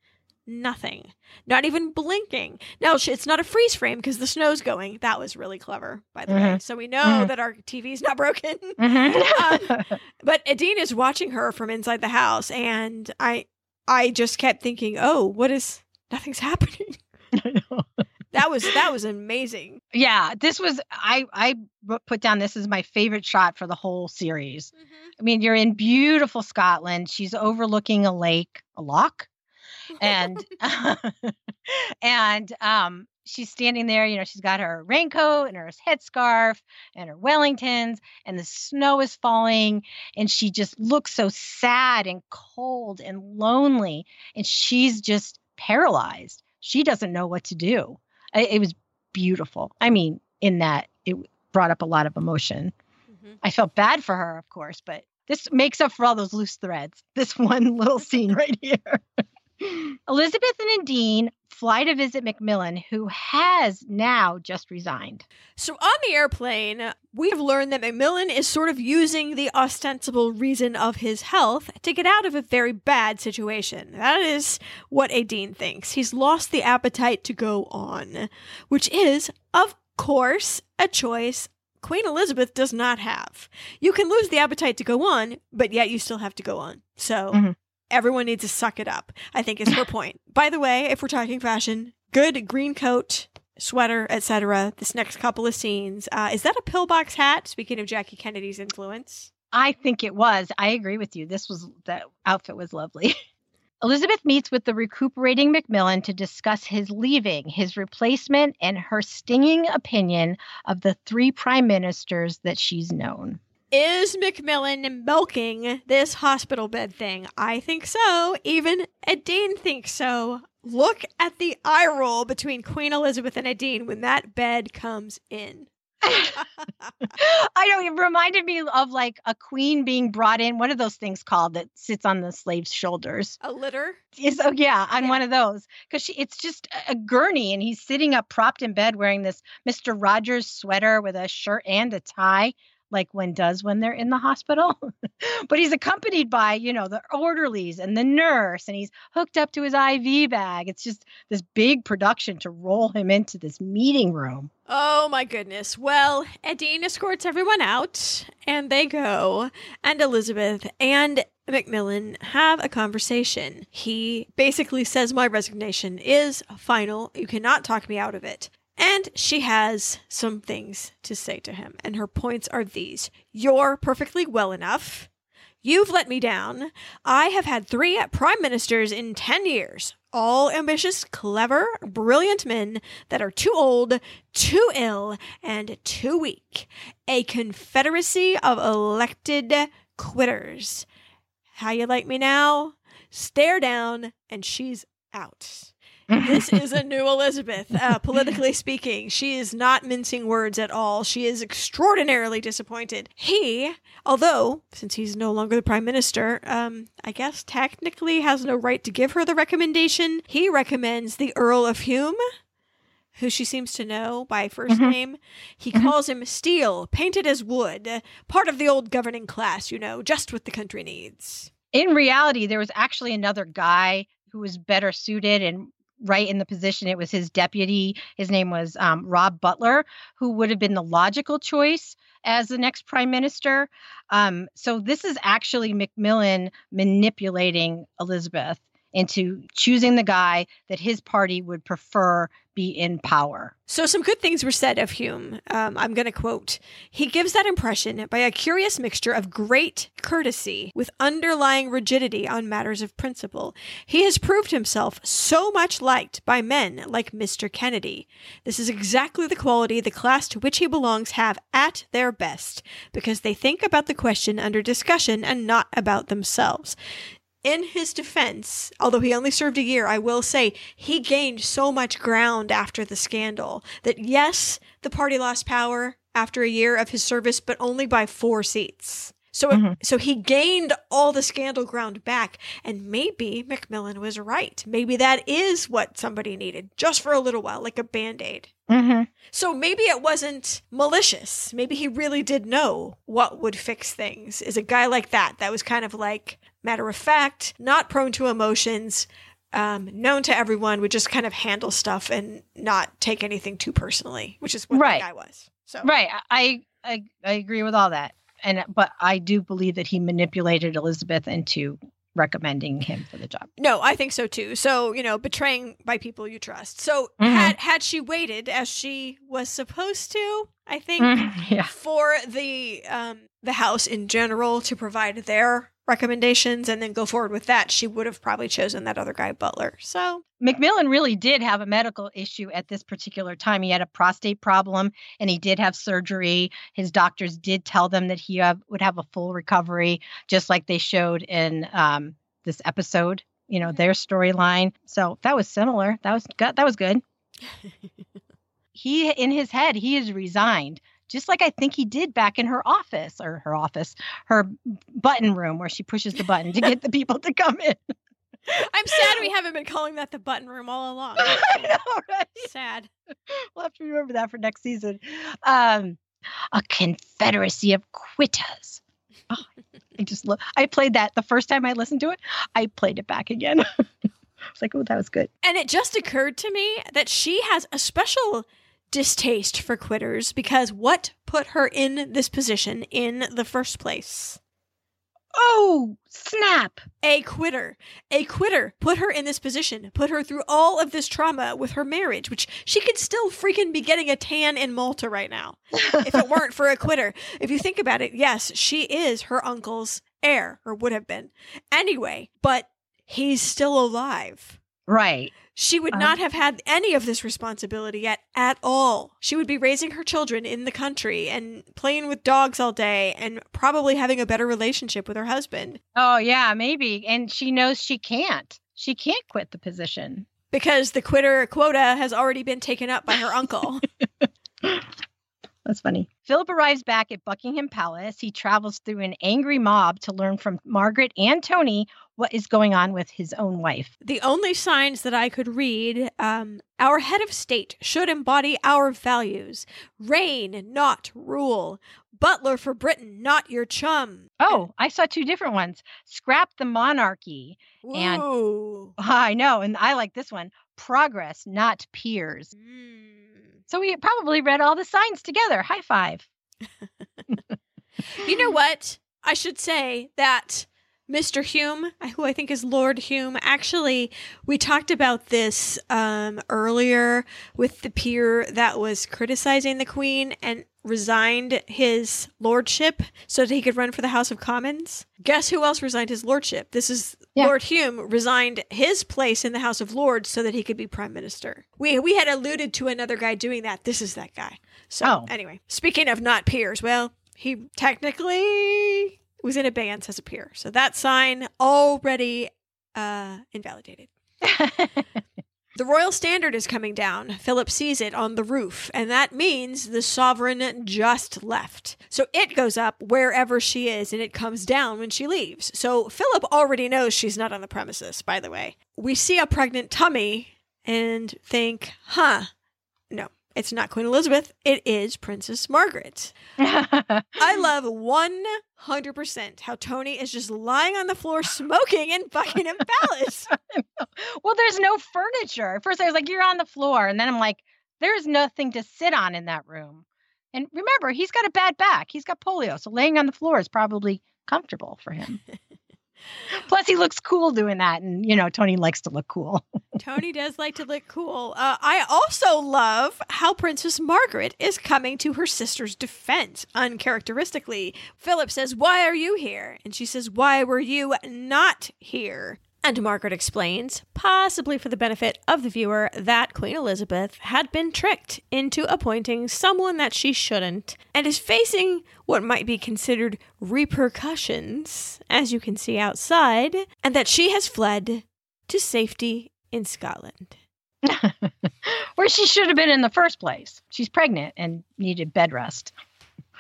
nothing, not even blinking. Now, it's not a freeze frame because the snow's going. That was really clever, by the mm-hmm. way. So we know mm-hmm. that our TV's not broken. Mm-hmm. um, but Adeane is watching her from inside the house, and I, I just kept thinking, oh, what is nothing's happening. I know that was that was amazing.
Yeah, this was I I put down this is my favorite shot for the whole series. Mm-hmm. I mean, you're in beautiful Scotland. She's overlooking a lake, a loch, and and um, she's standing there. You know, she's got her raincoat and her headscarf and her Wellingtons, and the snow is falling, and she just looks so sad and cold and lonely, and she's just paralyzed. She doesn't know what to do it was beautiful. I mean, in that it brought up a lot of emotion. Mm-hmm. I felt bad for her, of course, but this makes up for all those loose threads. This one little scene right here. Elizabeth and Adeane fly to visit Macmillan, who has now just resigned.
So on the airplane, we have learned that Macmillan is sort of using the ostensible reason of his health to get out of a very bad situation. That is what Adeane thinks. He's lost the appetite to go on, which is, of course, a choice Queen Elizabeth does not have. You can lose the appetite to go on, but yet you still have to go on. So. Mm-hmm everyone needs to suck it up, I think is her point. By the way, if we're talking fashion, good green coat, sweater, etc. This next couple of scenes. Uh, is that a pillbox hat? Speaking of Jackie Kennedy's influence.
I think it was. I agree with you. This was that outfit was lovely. Elizabeth meets with the recuperating Macmillan to discuss his leaving, his replacement, and her stinging opinion of the three prime ministers that she's known
is Macmillan milking this hospital bed thing? I think so. Even Adeane thinks so. Look at the eye roll between Queen Elizabeth and Adeane when that bed comes in. I
know it reminded me of like a queen being brought in. What are those things called that sits on the slave's shoulders?
A litter.
Is oh yeah, on yeah. one of those because she it's just a gurney and he's sitting up propped in bed wearing this Mister Rogers sweater with a shirt and a tie like when does when they're in the hospital. but he's accompanied by, you know, the orderlies and the nurse, and he's hooked up to his IV bag. It's just this big production to roll him into this meeting room.
Oh my goodness. Well, Adeane escorts everyone out, and they go, and Elizabeth and Macmillan have a conversation. He basically says, My resignation is final. You cannot talk me out of it. And she has some things to say to him. And her points are these You're perfectly well enough. You've let me down. I have had three prime ministers in 10 years. All ambitious, clever, brilliant men that are too old, too ill, and too weak. A confederacy of elected quitters. How you like me now? Stare down, and she's out this is a new Elizabeth, uh, politically speaking. She is not mincing words at all. She is extraordinarily disappointed. He, although, since he's no longer the prime minister, um, I guess technically has no right to give her the recommendation. He recommends the Earl of Home who she seems to know by 1st mm-hmm. name. He mm-hmm. calls him steel, painted as wood, part of the old governing class, you know, just what the country needs.
In reality, there was actually another guy who was better suited and right in the position. It was his deputy. His name was um, Rab Butler, who would have been the logical choice as the next prime minister. Um, so this is actually Macmillan manipulating Elizabeth into choosing the guy that his party would prefer be in power.
So, some good things were said of Home. Um, I'm going to quote He gives that impression by a curious mixture of great courtesy with underlying rigidity on matters of principle. He has proved himself so much liked by men like Mr. Kennedy. This is exactly the quality the class to which he belongs have at their best, because they think about the question under discussion and not about themselves in his defense, although he only served a year, I will say he gained so much ground after the scandal that yes, the party lost power after a year of his service, but only by four seats. So, mm-hmm. so he gained all the scandal ground back, and maybe Macmillan was right. Maybe that is what somebody needed, just for a little while, like a band aid.
Mm-hmm.
So maybe it wasn't malicious. Maybe he really did know what would fix things. Is a guy like that, that was kind of like matter of fact, not prone to emotions, um, known to everyone, would just kind of handle stuff and not take anything too personally, which is what right. that guy was.
So right, I, I I agree with all that, and but I do believe that he manipulated Elizabeth into recommending him for the job.
No, I think so too. So, you know, betraying by people you trust. So, mm-hmm. had had she waited as she was supposed to, I think mm yeah. for the um the house in general to provide their recommendations and then go forward with that, she would have probably chosen that other guy, Butler. So
Macmillan really did have a medical issue at this particular time. He had a prostate problem and he did have surgery. His doctors did tell them that he have, would have a full recovery, just like they showed in um, this episode. You know their storyline, so that was similar. That was good. That was good. he in his head he is resigned just like I think he did back in her office or her office, her button room where she pushes the button to get the people to come in.
I'm sad we haven't been calling that the button room all along. I know, right? Sad.
We'll have to remember that for next season. Um, a confederacy of Quitters. Oh, I just love. I played that the first time I listened to it. I played it back again. I was like, oh, that was good.
And it just occurred to me that she has a special distaste for quitters because what put her in this position in the first place?
Oh, snap.
A quitter. A quitter put her in this position, put her through all of this trauma with her marriage, which she could still freaking be getting a tan in Malta right now if it weren't for a quitter. If you think about it, yes, she is her uncle's heir, or would have been. Anyway, but he's still alive.
Right.
She would um, not have had any of this responsibility yet at all. She would be raising her children in the country and playing with dogs all day and probably having a better relationship with her husband.
Oh, yeah, maybe. And she knows she can't. She can't quit the position
because the quitter quota has already been taken up by her uncle.
That's funny. Philip arrives back at Buckingham Palace. He travels through an angry mob to learn from Margaret and Tony what is going on with his own wife.
The only signs that I could read um, our head of state should embody our values reign, not rule. Butler for Britain, not your chum.
Oh, I saw two different ones. Scrap the monarchy.
And
I know, and I like this one. Progress, not peers. Mm. So we probably read all the signs together. High five.
you know what? I should say that Mr. Home, who I think is Lord Home. Actually, we talked about this um, earlier with the peer that was criticizing the Queen and resigned his lordship so that he could run for the House of Commons. Guess who else resigned his lordship? This is yeah. Lord Home resigned his place in the House of Lords so that he could be prime minister. We we had alluded to another guy doing that. This is that guy. So oh. anyway, speaking of not peers, well, he technically was in abeyance as a peer. So that sign already uh, invalidated. the royal standard is coming down. Philip sees it on the roof, and that means the sovereign just left. So it goes up wherever she is, and it comes down when she leaves. So Philip already knows she's not on the premises, by the way. We see a pregnant tummy and think, huh, it's not Queen Elizabeth. It is Princess Margaret. I love 100% how Tony is just lying on the floor smoking in Buckingham Palace.
well, there's no furniture. First, I was like, you're on the floor. And then I'm like, there's nothing to sit on in that room. And remember, he's got a bad back. He's got polio. So laying on the floor is probably comfortable for him. Plus, he looks cool doing that. And, you know, Tony likes to look cool.
Tony does like to look cool. Uh, I also love how Princess Margaret is coming to her sister's defense uncharacteristically. Philip says, Why are you here? And she says, Why were you not here? And Margaret explains, possibly for the benefit of the viewer, that Queen Elizabeth had been tricked into appointing someone that she shouldn't and is facing what might be considered repercussions, as you can see outside, and that she has fled to safety in Scotland.
Where she should have been in the first place. She's pregnant and needed bed rest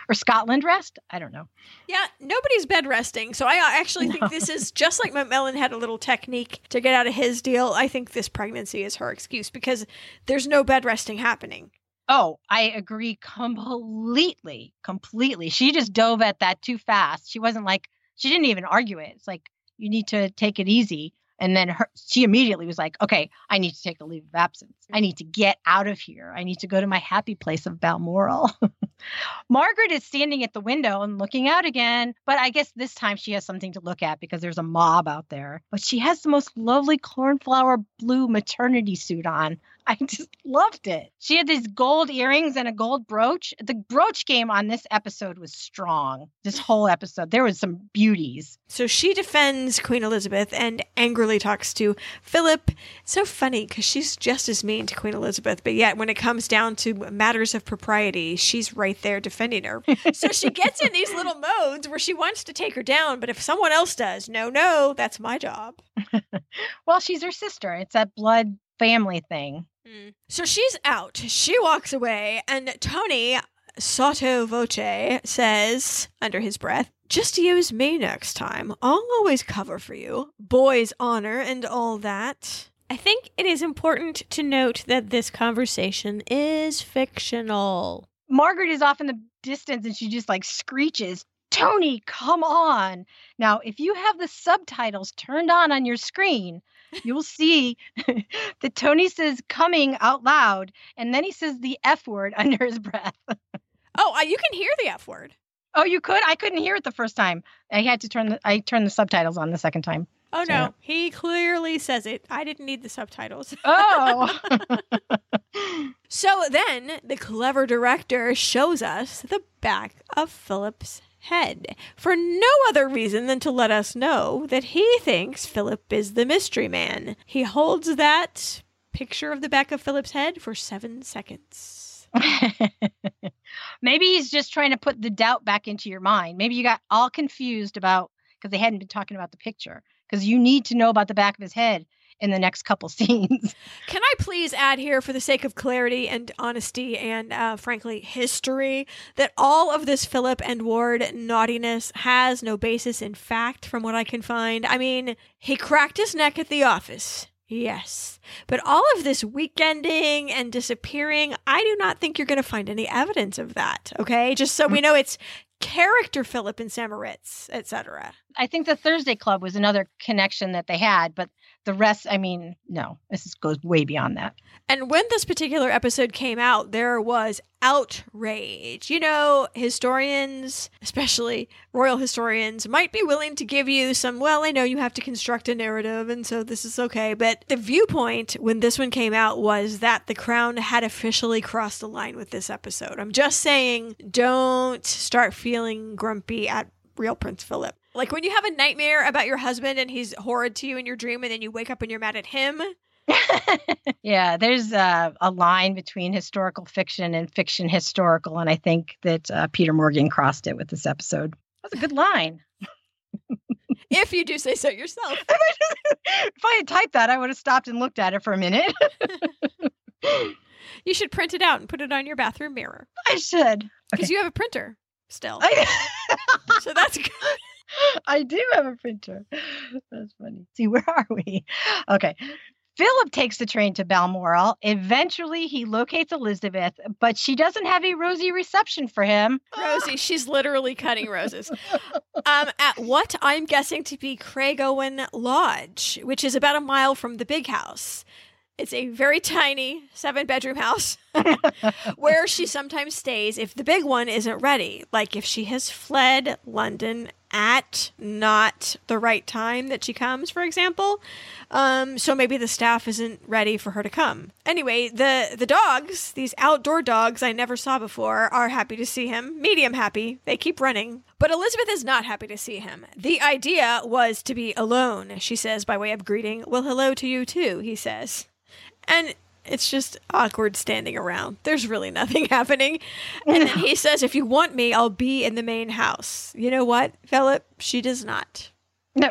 or Scotland rest. I don't know.
Yeah, nobody's bed resting. So I uh, actually no. think this is just like Macmillan had a little technique to get out of his deal. I think this pregnancy is her excuse because there's no bed resting happening.
Oh, I agree completely. Completely. She just dove at that too fast. She wasn't like, she didn't even argue it. It's like, you need to take it easy. And then her, she immediately was like, okay, I need to take a leave of absence. I need to get out of here. I need to go to my happy place of Balmoral. Margaret is standing at the window and looking out again, but I guess this time she has something to look at because there's a mob out there. But she has the most lovely cornflower blue maternity suit on. I just loved it. She had these gold earrings and a gold brooch. The brooch game on this episode was strong. This whole episode, there was some beauties.
So she defends Queen Elizabeth and angrily talks to Philip. so funny because she's just as mean to Queen Elizabeth, but yet when it comes down to matters of propriety, she's right there defending her. so she gets in these little modes where she wants to take her down, but if someone else does, no, no, that's my job.
well, she's her sister. It's that blood family thing. Mm.
So she's out. She walks away, and Tony, sotto voce, says under his breath, just use me next time. I'll always cover for you. Boy's honor and all that. I think it is important to note that this conversation is fictional.
Margaret is off in the distance and she just like screeches, Tony, come on. Now, if you have the subtitles turned on on your screen, you'll see that Tony says coming out loud, and then he says the F word under his breath.
oh, uh, you can hear the F word.
Oh, you could? I couldn't hear it the first time. I had to turn the I turned the subtitles on the second time.
Oh so. no, he clearly says it. I didn't need the subtitles.
Oh.
so then the clever director shows us the back of Philip's head for no other reason than to let us know that he thinks Philip is the mystery man. He holds that picture of the back of Philip's head for seven seconds.
Maybe he's just trying to put the doubt back into your mind. Maybe you got all confused about because they hadn't been talking about the picture because you need to know about the back of his head in the next couple scenes.
Can I please add here, for the sake of clarity and honesty and uh, frankly history, that all of this Philip and Ward naughtiness has no basis in fact, from what I can find. I mean, he cracked his neck at the office. Yes. But all of this weekending and disappearing, I do not think you're going to find any evidence of that. Okay. Just so we mm. know it's character Philip and St. Moritz, etc.
I think the Thursday Club was another connection that they had, but the rest i mean no this goes way beyond that
and when this particular episode came out there was outrage you know historians especially royal historians might be willing to give you some well i know you have to construct a narrative and so this is okay but the viewpoint when this one came out was that the crown had officially crossed the line with this episode i'm just saying don't start feeling grumpy at real prince philip like when you have a nightmare about your husband and he's horrid to you in your dream and then you wake up and you're mad at him.
yeah, there's uh, a line between historical fiction and fiction historical. And I think that uh, Peter Morgan crossed it with this episode. That's a good line.
if you do say so yourself.
if I had typed that, I would have stopped and looked at it for a minute.
you should print it out and put it on your bathroom mirror.
I should.
Because okay. you have a printer still. so that's good.
I do have a printer. That's funny. See, where are we? Okay. Philip takes the train to Balmoral. Eventually, he locates Elizabeth, but she doesn't have a rosy reception for him.
Rosie, she's literally cutting roses. Um, at what I'm guessing to be Craigowan Lodge, which is about a mile from the big house. It's a very tiny seven bedroom house where she sometimes stays if the big one isn't ready, like if she has fled London at not the right time that she comes, for example. Um, so maybe the staff isn't ready for her to come. Anyway, the the dogs, these outdoor dogs I never saw before, are happy to see him. Medium happy. They keep running. But Elizabeth is not happy to see him. The idea was to be alone, she says by way of greeting. Well, hello to you too, he says. And it's just awkward standing around. There's really nothing happening. And then he says, If you want me, I'll be in the main house. You know what, Philip? She does not.
No,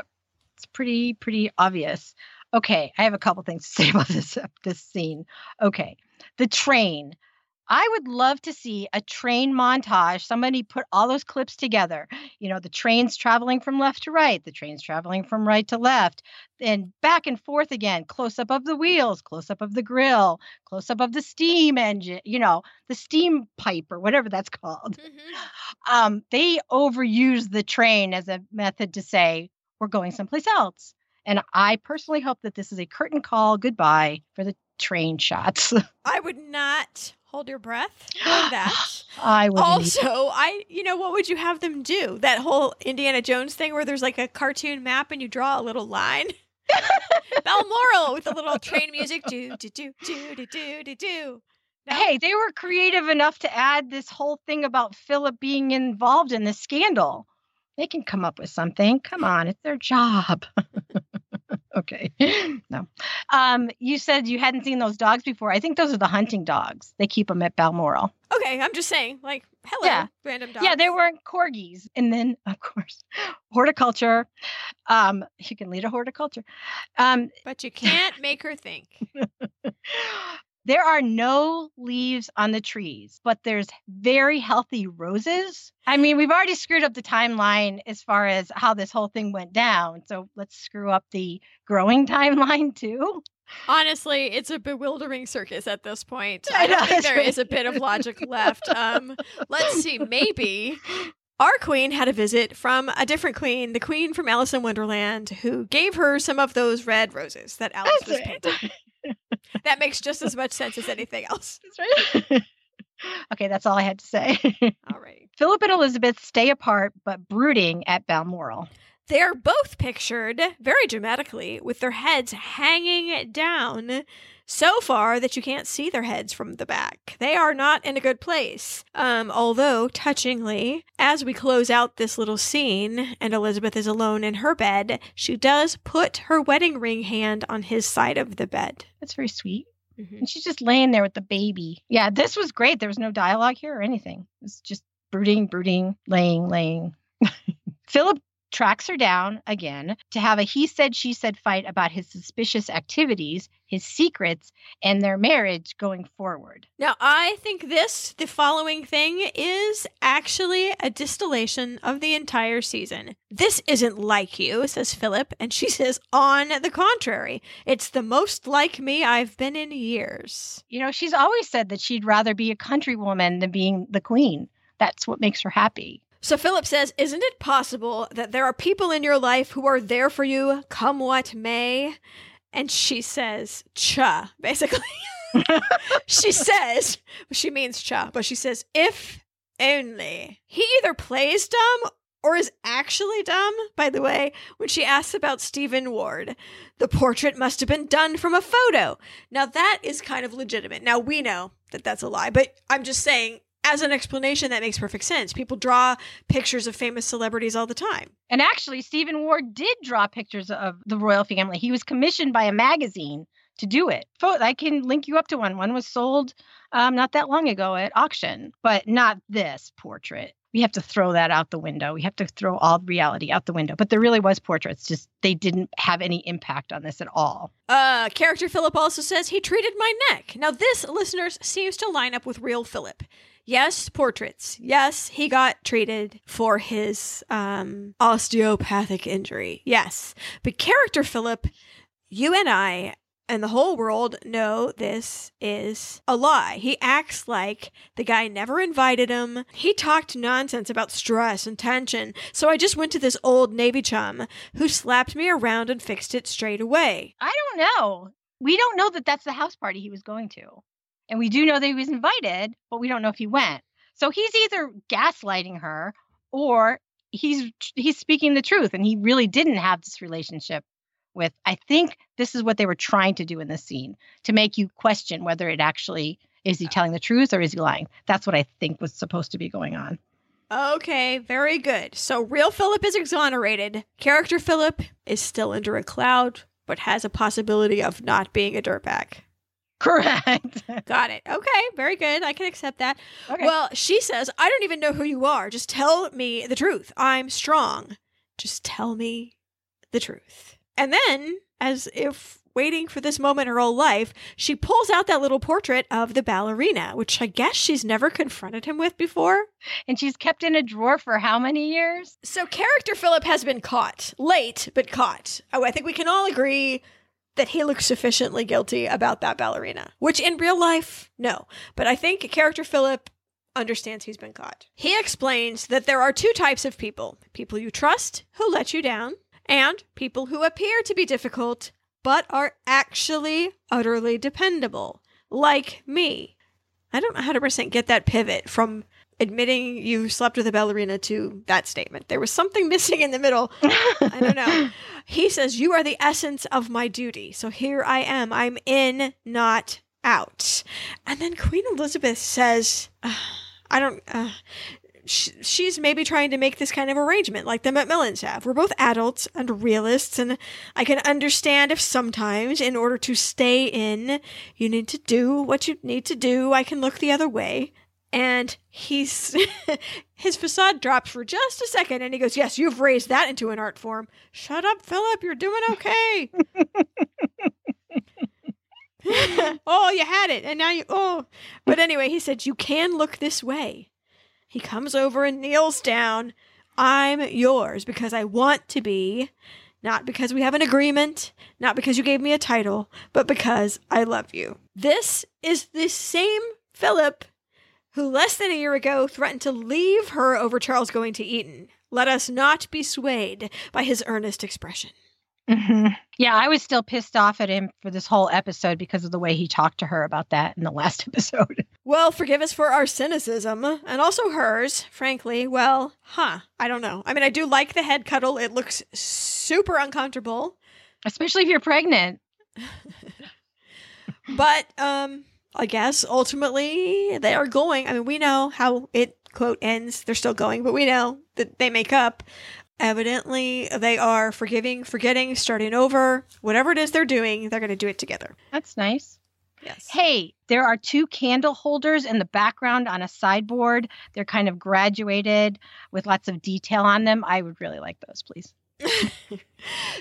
it's pretty, pretty obvious. Okay, I have a couple things to say about this, this scene. Okay, the train. I would love to see a train montage. Somebody put all those clips together. You know, the trains traveling from left to right, the trains traveling from right to left, and back and forth again, close up of the wheels, close up of the grill, close up of the steam engine, you know, the steam pipe or whatever that's called. Mm-hmm. Um, they overuse the train as a method to say, we're going someplace else. And I personally hope that this is a curtain call goodbye for the train shots.
I would not hold your breath for that. I would also I you know what would you have them do? That whole Indiana Jones thing where there's like a cartoon map and you draw a little line. Balmoral with a little train music do do do do do do do do.
No? Hey, they were creative enough to add this whole thing about Philip being involved in the scandal. They can come up with something. Come on, it's their job. okay. no. Um, you said you hadn't seen those dogs before. I think those are the hunting dogs. They keep them at Balmoral.
Okay, I'm just saying, like, hello, yeah. random dogs.
Yeah, they weren't corgis. And then, of course, horticulture. Um, you can lead a horticulture. Um,
but you can't make her think.
There are no leaves on the trees, but there's very healthy roses. I mean, we've already screwed up the timeline as far as how this whole thing went down. So let's screw up the growing timeline too.
Honestly, it's a bewildering circus at this point. I don't think there is a bit of logic left. Um, let's see, maybe our queen had a visit from a different queen, the queen from Alice in Wonderland, who gave her some of those red roses that Alice That's was painting that makes just as much sense as anything else. That's right.
okay, that's all I had to say.
all right.
Philip and Elizabeth stay apart but brooding at Balmoral.
They're both pictured very dramatically with their heads hanging down so far that you can't see their heads from the back. They are not in a good place. Um, although, touchingly, as we close out this little scene and Elizabeth is alone in her bed, she does put her wedding ring hand on his side of the bed.
That's very sweet. Mm-hmm. And she's just laying there with the baby. Yeah, this was great. There was no dialogue here or anything. It's just brooding, brooding, laying, laying. Philip tracks her down again to have a he said, she said fight about his suspicious activities, his secrets, and their marriage going forward.
Now, I think this, the following thing, is actually a distillation of the entire season. This isn't like you, says Philip, and she says, on the contrary, it's the most like me I've been in years.
You know, she's always said that she'd rather be a countrywoman than being the queen. That's what makes her happy.
So Philip says, Isn't it possible that there are people in your life who are there for you, come what may? And she says, Cha, basically. she says, she means cha, but she says, If only. He either plays dumb or is actually dumb, by the way, when she asks about Stephen Ward. The portrait must have been done from a photo. Now, that is kind of legitimate. Now, we know that that's a lie, but I'm just saying as an explanation, that makes perfect sense. People draw pictures of famous celebrities all the time.
And actually, Stephen Ward did draw pictures of the royal family. He was commissioned by a magazine to do it. I can link you up to one. One was sold um, not that long ago at auction, but not this portrait. We have to throw that out the window. We have to throw all reality out the window. But there really was portraits. Just they didn't have any impact on this at all.
Uh, character Philip also says he treated my neck. Now this, listeners, seems to line up with real Philip yes, portraits. Yes, he got treated for his um, osteopathic injury. Yes. But character Philip, you and I and the whole world know this is a lie. He acts like the guy never invited him. He talked nonsense about stress and tension. So I just went to this old Navy chum who slapped me around and fixed it straight away.
I don't know. We don't know that that's the house party he was going to. And we do know that he was invited, but we don't know if he went. So he's either gaslighting her or he's he's speaking the truth and he really didn't have this relationship with I think this is what they were trying to do in this scene to make you question whether it actually is he uh. telling the truth or is he lying. That's what I think was supposed to be going on.
Okay, very good. So real Philip is exonerated. Character Philip is still under a cloud, but has a possibility of not being a dirtbag.
Correct.
Got it. Okay, very good. I can accept that. Okay. Well, she says, I don't even know who you are. Just tell me the truth. I'm strong. Just tell me the truth. And then, as if waiting for this moment her whole life, she pulls out that little portrait of the ballerina, which I guess she's never confronted him with before.
And she's kept in a drawer for how many years?
So, character Philip has been caught. Late, but caught. Oh, I think we can all agree that he looks sufficiently guilty about that ballerina, which in real life, no. But I think character Philip understands he's been caught. He explains that there are two types of people people you trust who let you down, and people who appear to be difficult but are actually utterly dependable, like me. I don't know 100% get that pivot from admitting you slept with a ballerina to that statement. There was something missing in the middle. I don't know. he says, You are the essence of my duty. So here I am. I'm in, not out. And then Queen Elizabeth says, uh, I don't. Uh, She's maybe trying to make this kind of arrangement like the Macmillans have. We're both adults and realists, and I can understand if sometimes, in order to stay in, you need to do what you need to do. I can look the other way and he's his facade drops for just a second and he goes yes you've raised that into an art form shut up philip you're doing okay oh you had it and now you oh but anyway he said you can look this way he comes over and kneels down i'm yours because i want to be not because we have an agreement not because you gave me a title but because i love you this is the same philip who less than a year ago threatened to leave her over Charles going to Eton. Let us not be swayed by his earnest expression. Mm-hmm.
Yeah, I was still pissed off at him for this whole episode because of the way he talked to her about that in the last episode.
Well, forgive us for our cynicism and also hers, frankly. Well, huh. I don't know. I mean, I do like the head cuddle, it looks super uncomfortable,
especially if you're pregnant.
but, um, I guess ultimately they are going. I mean, we know how it quote ends. They're still going, but we know that they make up. Evidently, they are forgiving, forgetting, starting over. Whatever it is they're doing, they're going to do it together.
That's nice. Yes. Hey, there are two candle holders in the background on a sideboard. They're kind of graduated with lots of detail on them. I would really like those, please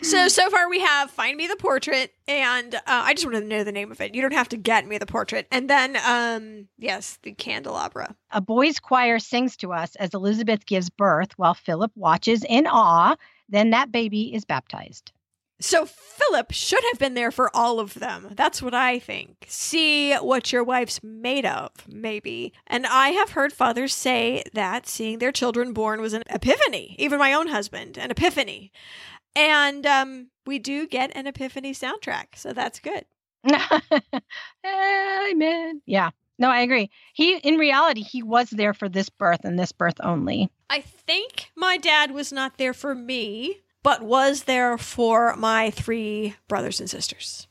so so far we have find me the portrait and uh, i just want to know the name of it you don't have to get me the portrait and then um yes the candelabra
a boys choir sings to us as elizabeth gives birth while philip watches in awe then that baby is baptized
so Philip should have been there for all of them. That's what I think. See what your wife's made of, maybe. And I have heard fathers say that seeing their children born was an epiphany, even my own husband, an epiphany. And um, we do get an epiphany soundtrack, so that's good.
Amen. Yeah. No, I agree. He, in reality, he was there for this birth and this birth only.
I think my dad was not there for me but was there for my three brothers and sisters.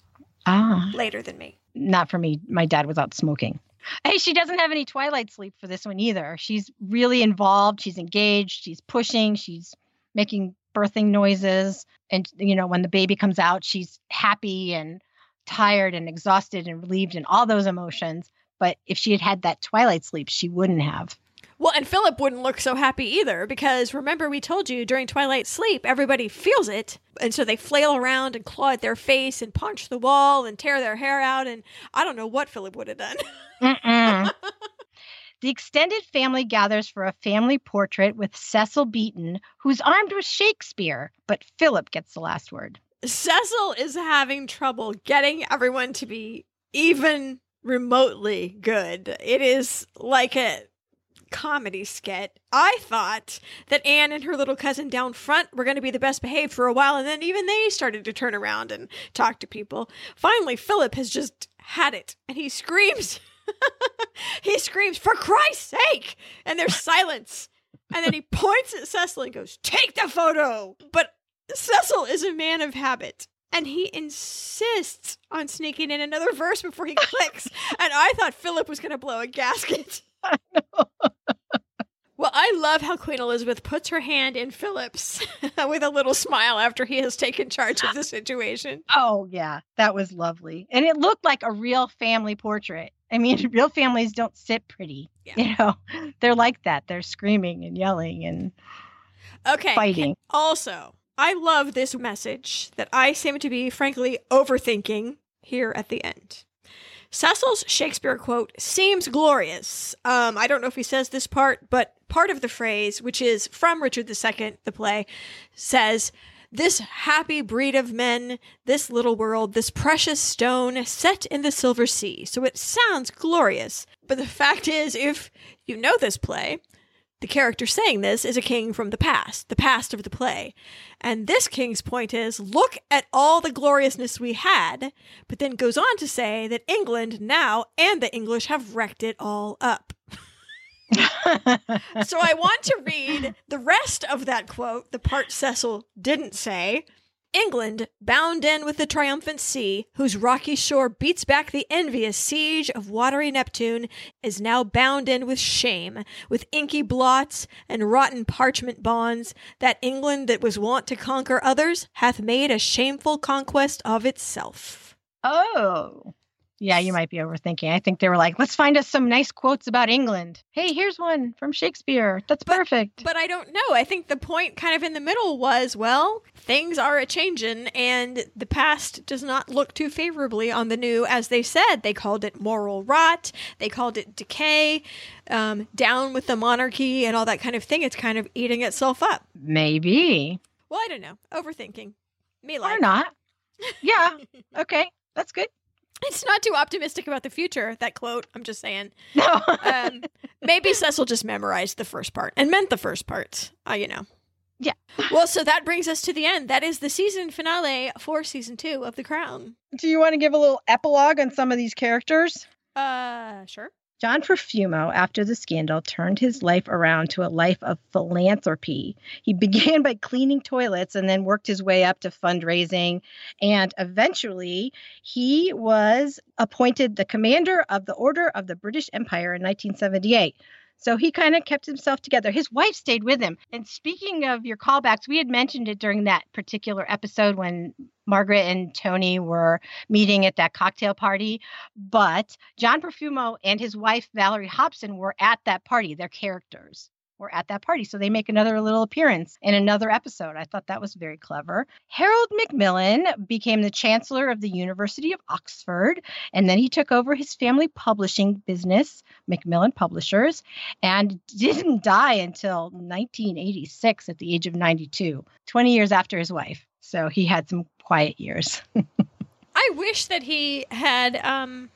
Ah. Later than me.
Not for me. My dad was out smoking. Hey, she doesn't have any twilight sleep for this one either. She's really involved. She's engaged. She's pushing. She's making birthing noises. And, you know, when the baby comes out, she's happy and tired and exhausted and relieved and all those emotions. But if she had had that twilight sleep, she wouldn't have.
Well, and Philip wouldn't look so happy either because remember we told you during twilight sleep everybody feels it and so they flail around and claw at their face and punch the wall and tear their hair out and I don't know what Philip would have done.
the extended family gathers for a family portrait with Cecil Beaton, who's armed with Shakespeare, but Philip gets the last word.
Cecil is having trouble getting everyone to be even remotely good. It is like a comedy skit. I thought that Anne and her little cousin down front were going to be the best behaved for a while, and then even they started to turn around and talk to people. Finally, Philip has just had it, and he screams. he screams, for Christ's sake! And there's silence. And then he points at Cecil and goes, Take the photo! But Cecil is a man of habit and he insists on sneaking in another verse before he clicks. and I thought Philip was going to blow a gasket. well, I love how Queen Elizabeth puts her hand in Philip's with a little smile after he has taken charge of the situation.
Oh, yeah. That was lovely. And it looked like a real family portrait. I mean, real families don't sit pretty. Yeah. You know, they're like that. They're screaming and yelling and okay, fighting.
Also, I love this message that I seem to be, frankly, overthinking here at the end. Cecil's Shakespeare quote seems glorious. Um, I don't know if he says this part, but part of the phrase, which is from Richard II, the play, says, this happy breed of men, this little world, this precious stone set in the silver sea. So it sounds glorious. But the fact is, if you know this play, the character saying this is a king from the past, the past of the play. And this king's point is look at all the gloriousness we had, but then goes on to say that England now and the English have wrecked it all up. so I want to read the rest of that quote, the part Cecil didn't say, England, bound in with the triumphant sea, whose rocky shore beats back the envious siege of watery Neptune, is now bound in with shame, with inky blots and rotten parchment bonds. That England that was wont to conquer others hath made a shameful conquest of itself.
Oh. Yeah, you might be overthinking. I think they were like, let's find us some nice quotes about England. Hey, here's one from Shakespeare. That's but, perfect.
But I don't know. I think the point kind of in the middle was, well, things are a changin' and the past does not look too favorably on the new. As they said, they called it moral rot, they called it decay, um, down with the monarchy, and all that kind of thing. It's kind of eating itself up.
Maybe.
Well, I don't know. Overthinking. Me
like. Or not. Yeah. okay. That's good.
It's not too optimistic about the future, that quote. I'm just saying. No. um, maybe Cecil just memorized the first part and meant the first part, uh, you know.
Yeah.
well, so that brings us to the end. That is the season finale for season two of The Crown.
Do you want to give a little epilogue on some of these characters?
Uh, sure.
John Profumo, after the scandal, turned his life around to a life of philanthropy. He began by cleaning toilets and then worked his way up to fundraising. And eventually, he was appointed the commander of the Order of the British Empire in 1978. So he kind of kept himself together. His wife stayed with him. And speaking of your callbacks, we had mentioned it during that particular episode when Margaret and Tony were meeting at that cocktail party. But John Profumo and his wife, Valerie Hobson, were at that party, their characters were at that party. So they make another little appearance in another episode. I thought that was very clever. Harold Macmillan became the chancellor of the University of Oxford, and then he took over his family publishing business, Macmillan Publishers, and didn't die until 1986 at the age of 92, 20 years after his wife. So he had some quiet years. I
wish that he had um,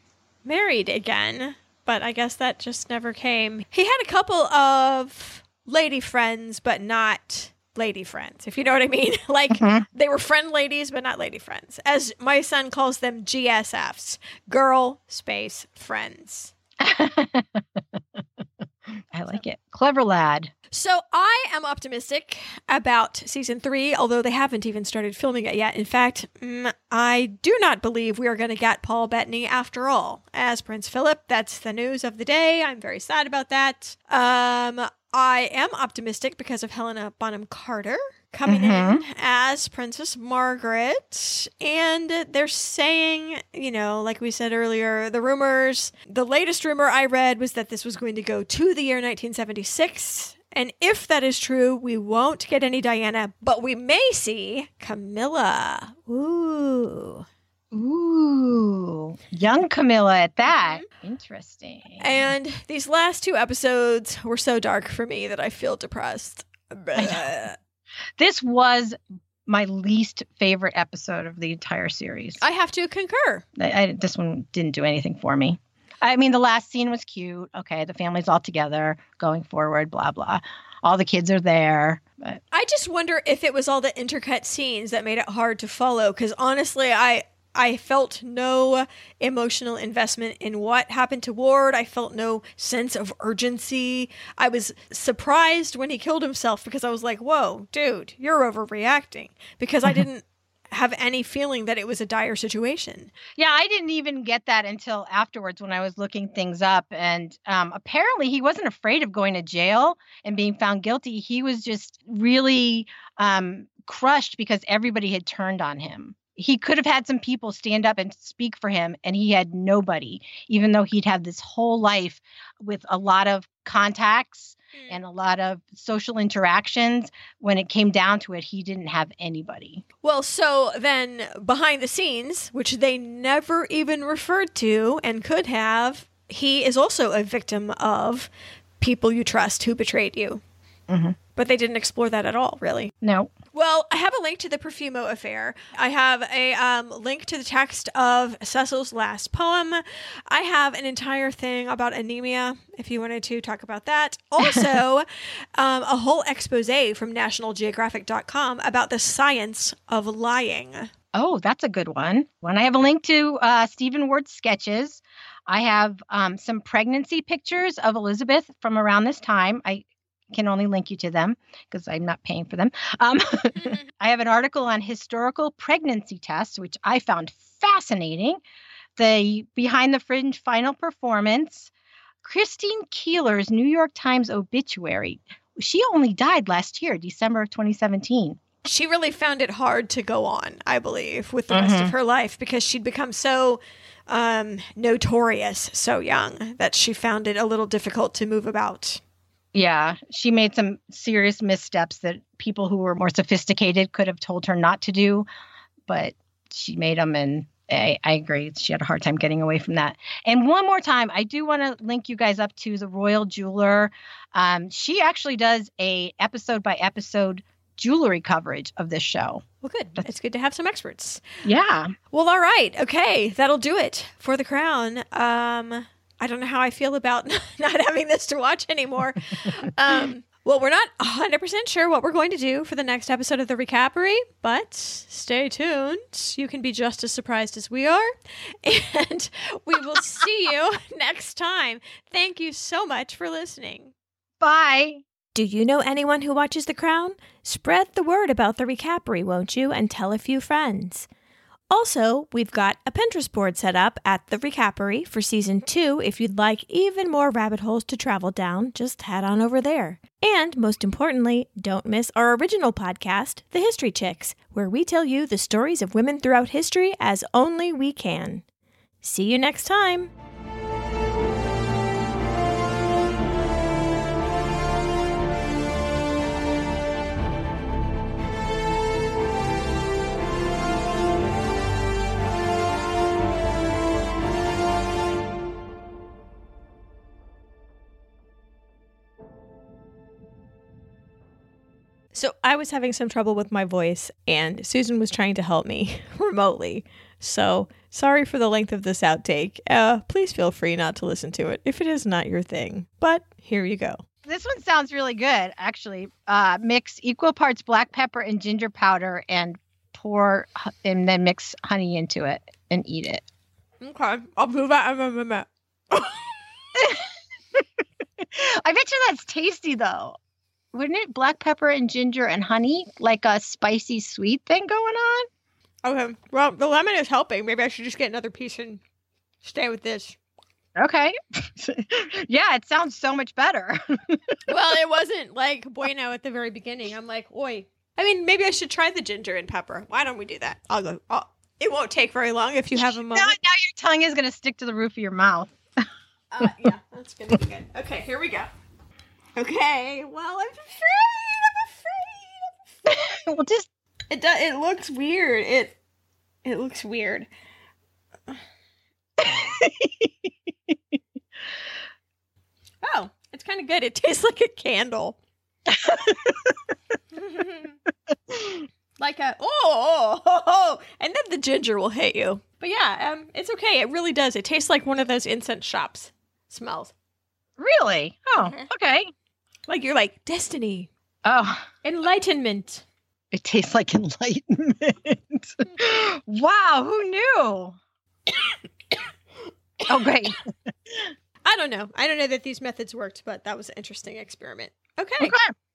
married again but I guess that just never came. He had a couple of lady friends, but not lady friends, if you know what I mean. like mm-hmm. they were friend ladies, but not lady friends. As my son calls them GSFs, girl space friends. I
like so. it. Clever lad.
So I am optimistic about season three, although they haven't even started filming it yet. In fact, mm, I do not believe we are going to get Paul Bettany after all as Prince Philip. That's the news of the day. I'm very sad about that. Um, I am optimistic because of Helena Bonham Carter coming mm-hmm. in as Princess Margaret. And they're saying, you know, like we said earlier, the rumors, the latest rumor I read was that this was going to go to the year 1976. And if that is true, we won't get any Diana, but we may see Camilla.
Ooh. Ooh, young Camilla at that.
Mm-hmm. Interesting. And these last two episodes were so dark for me that I feel depressed.
this was my least favorite episode of the entire series.
I have to concur. I,
I, this one didn't do anything for me. I mean, the last scene was cute. Okay, the family's all together going forward, blah, blah. All the kids are there. But.
I just wonder if it was all the intercut scenes that made it hard to follow because honestly, I. I felt no emotional investment in what happened to Ward. I felt no sense of urgency. I was surprised when he killed himself because I was like, whoa, dude, you're overreacting. Because I didn't have any feeling that it was a dire situation.
Yeah, I didn't even get that until afterwards when I was looking things up. And um, apparently, he wasn't afraid of going to jail and being found guilty. He was just really um, crushed because everybody had turned on him. He could have had some people stand up and speak for him, and he had nobody, even though he'd had this whole life with a lot of contacts Mm. and a lot of social interactions. When it came down to it, he didn't have anybody.
Well, so then behind the scenes, which they never even referred to and could have, he is also a victim of people you trust who betrayed you. Mm-hmm but they didn't explore that at all, really.
No.
Well, I have a link to the Profumo affair. I have a um, link to the text of Cecil's last poem. I have an entire thing about anemia, if you wanted to talk about that. Also, um, a whole expose from NationalGeographic.com about the science of lying.
Oh, that's a good one. When I have a link to uh, Stephen Ward's sketches, I have um, some pregnancy pictures of Elizabeth from around this time. I can only link you to them because I'm not paying for them. Um, I have an article on historical pregnancy tests, which I found fascinating. The Behind the Fringe final performance, Christine Keeler's New York Times obituary. She only died last year, December of 2017.
She really found it hard to go on, I believe, with the mm-hmm. rest of mm-hmm. her life because she'd become so um, notorious so young that she found it a little difficult to move about
yeah, she made some serious missteps that people who were more sophisticated could have told her not to do, but she made them and I, I, agree. She had a hard time getting away from that. And one more time, I do want to link you guys up to the Royal Jeweler. Um, she actually does a episode by episode jewelry coverage of this show.
Well, good. That's, it's good to have some experts.
Yeah.
Well, all right. Okay, that'll do it for the crown. Um, I don't know how I feel about not having this to watch anymore. um, well, we're not 100% sure what we're going to do for the next episode of The Recapery, but stay tuned. You can be just as surprised as we are. And we will see you next time. Thank you so much for listening.
Bye.
Do you know anyone who watches The Crown? Spread the word about The Recapery, won't you? And tell a few friends. Also, we've got a Pinterest board set up at the Recapery for season two. If you'd like even more rabbit holes to travel down, just head on over there. And most importantly, don't miss our original podcast, The History Chicks, where we tell you the stories of women throughout history as only we can. See you next time! So I was having some trouble with my voice, and Susan was trying to help me remotely. So sorry for the length of this outtake. Uh, please feel free not to listen to it if it is not your thing. But here you go. This one sounds really good, actually. Uh, mix equal parts black pepper and ginger powder and pour, and then mix honey into it and eat it. Okay, I'll do that in a minute. I bet you that's tasty, though wouldn't it black pepper and ginger and honey like a spicy sweet thing going on? Okay. Well, the lemon is helping. Maybe I should just get another piece and stay with this. Okay. yeah, it sounds so much better. well, it wasn't like bueno at the very beginning. I'm like, oi. I mean, maybe I should try the ginger and pepper. Why don't we do that? I'll go. I'll, it won't take very long if you have a moment. Now, now your tongue is going to stick to the roof of your mouth. uh, yeah, that's going to be good. Okay, here we go. Okay, well, I'm afraid. I'm afraid. well, just it does. It looks weird. It it looks weird. oh, it's kind of good. It tastes like a candle. like a oh oh, oh, oh, oh, and then the ginger will hit you. But yeah, um, it's okay. It really does. It tastes like one of those incense shops smells. Really? Oh, mm-hmm. okay. Like you're like destiny. Oh, enlightenment. It tastes like enlightenment. wow, who knew? oh, great. I don't know. I don't know that these methods worked, but that was an interesting experiment. Okay. okay.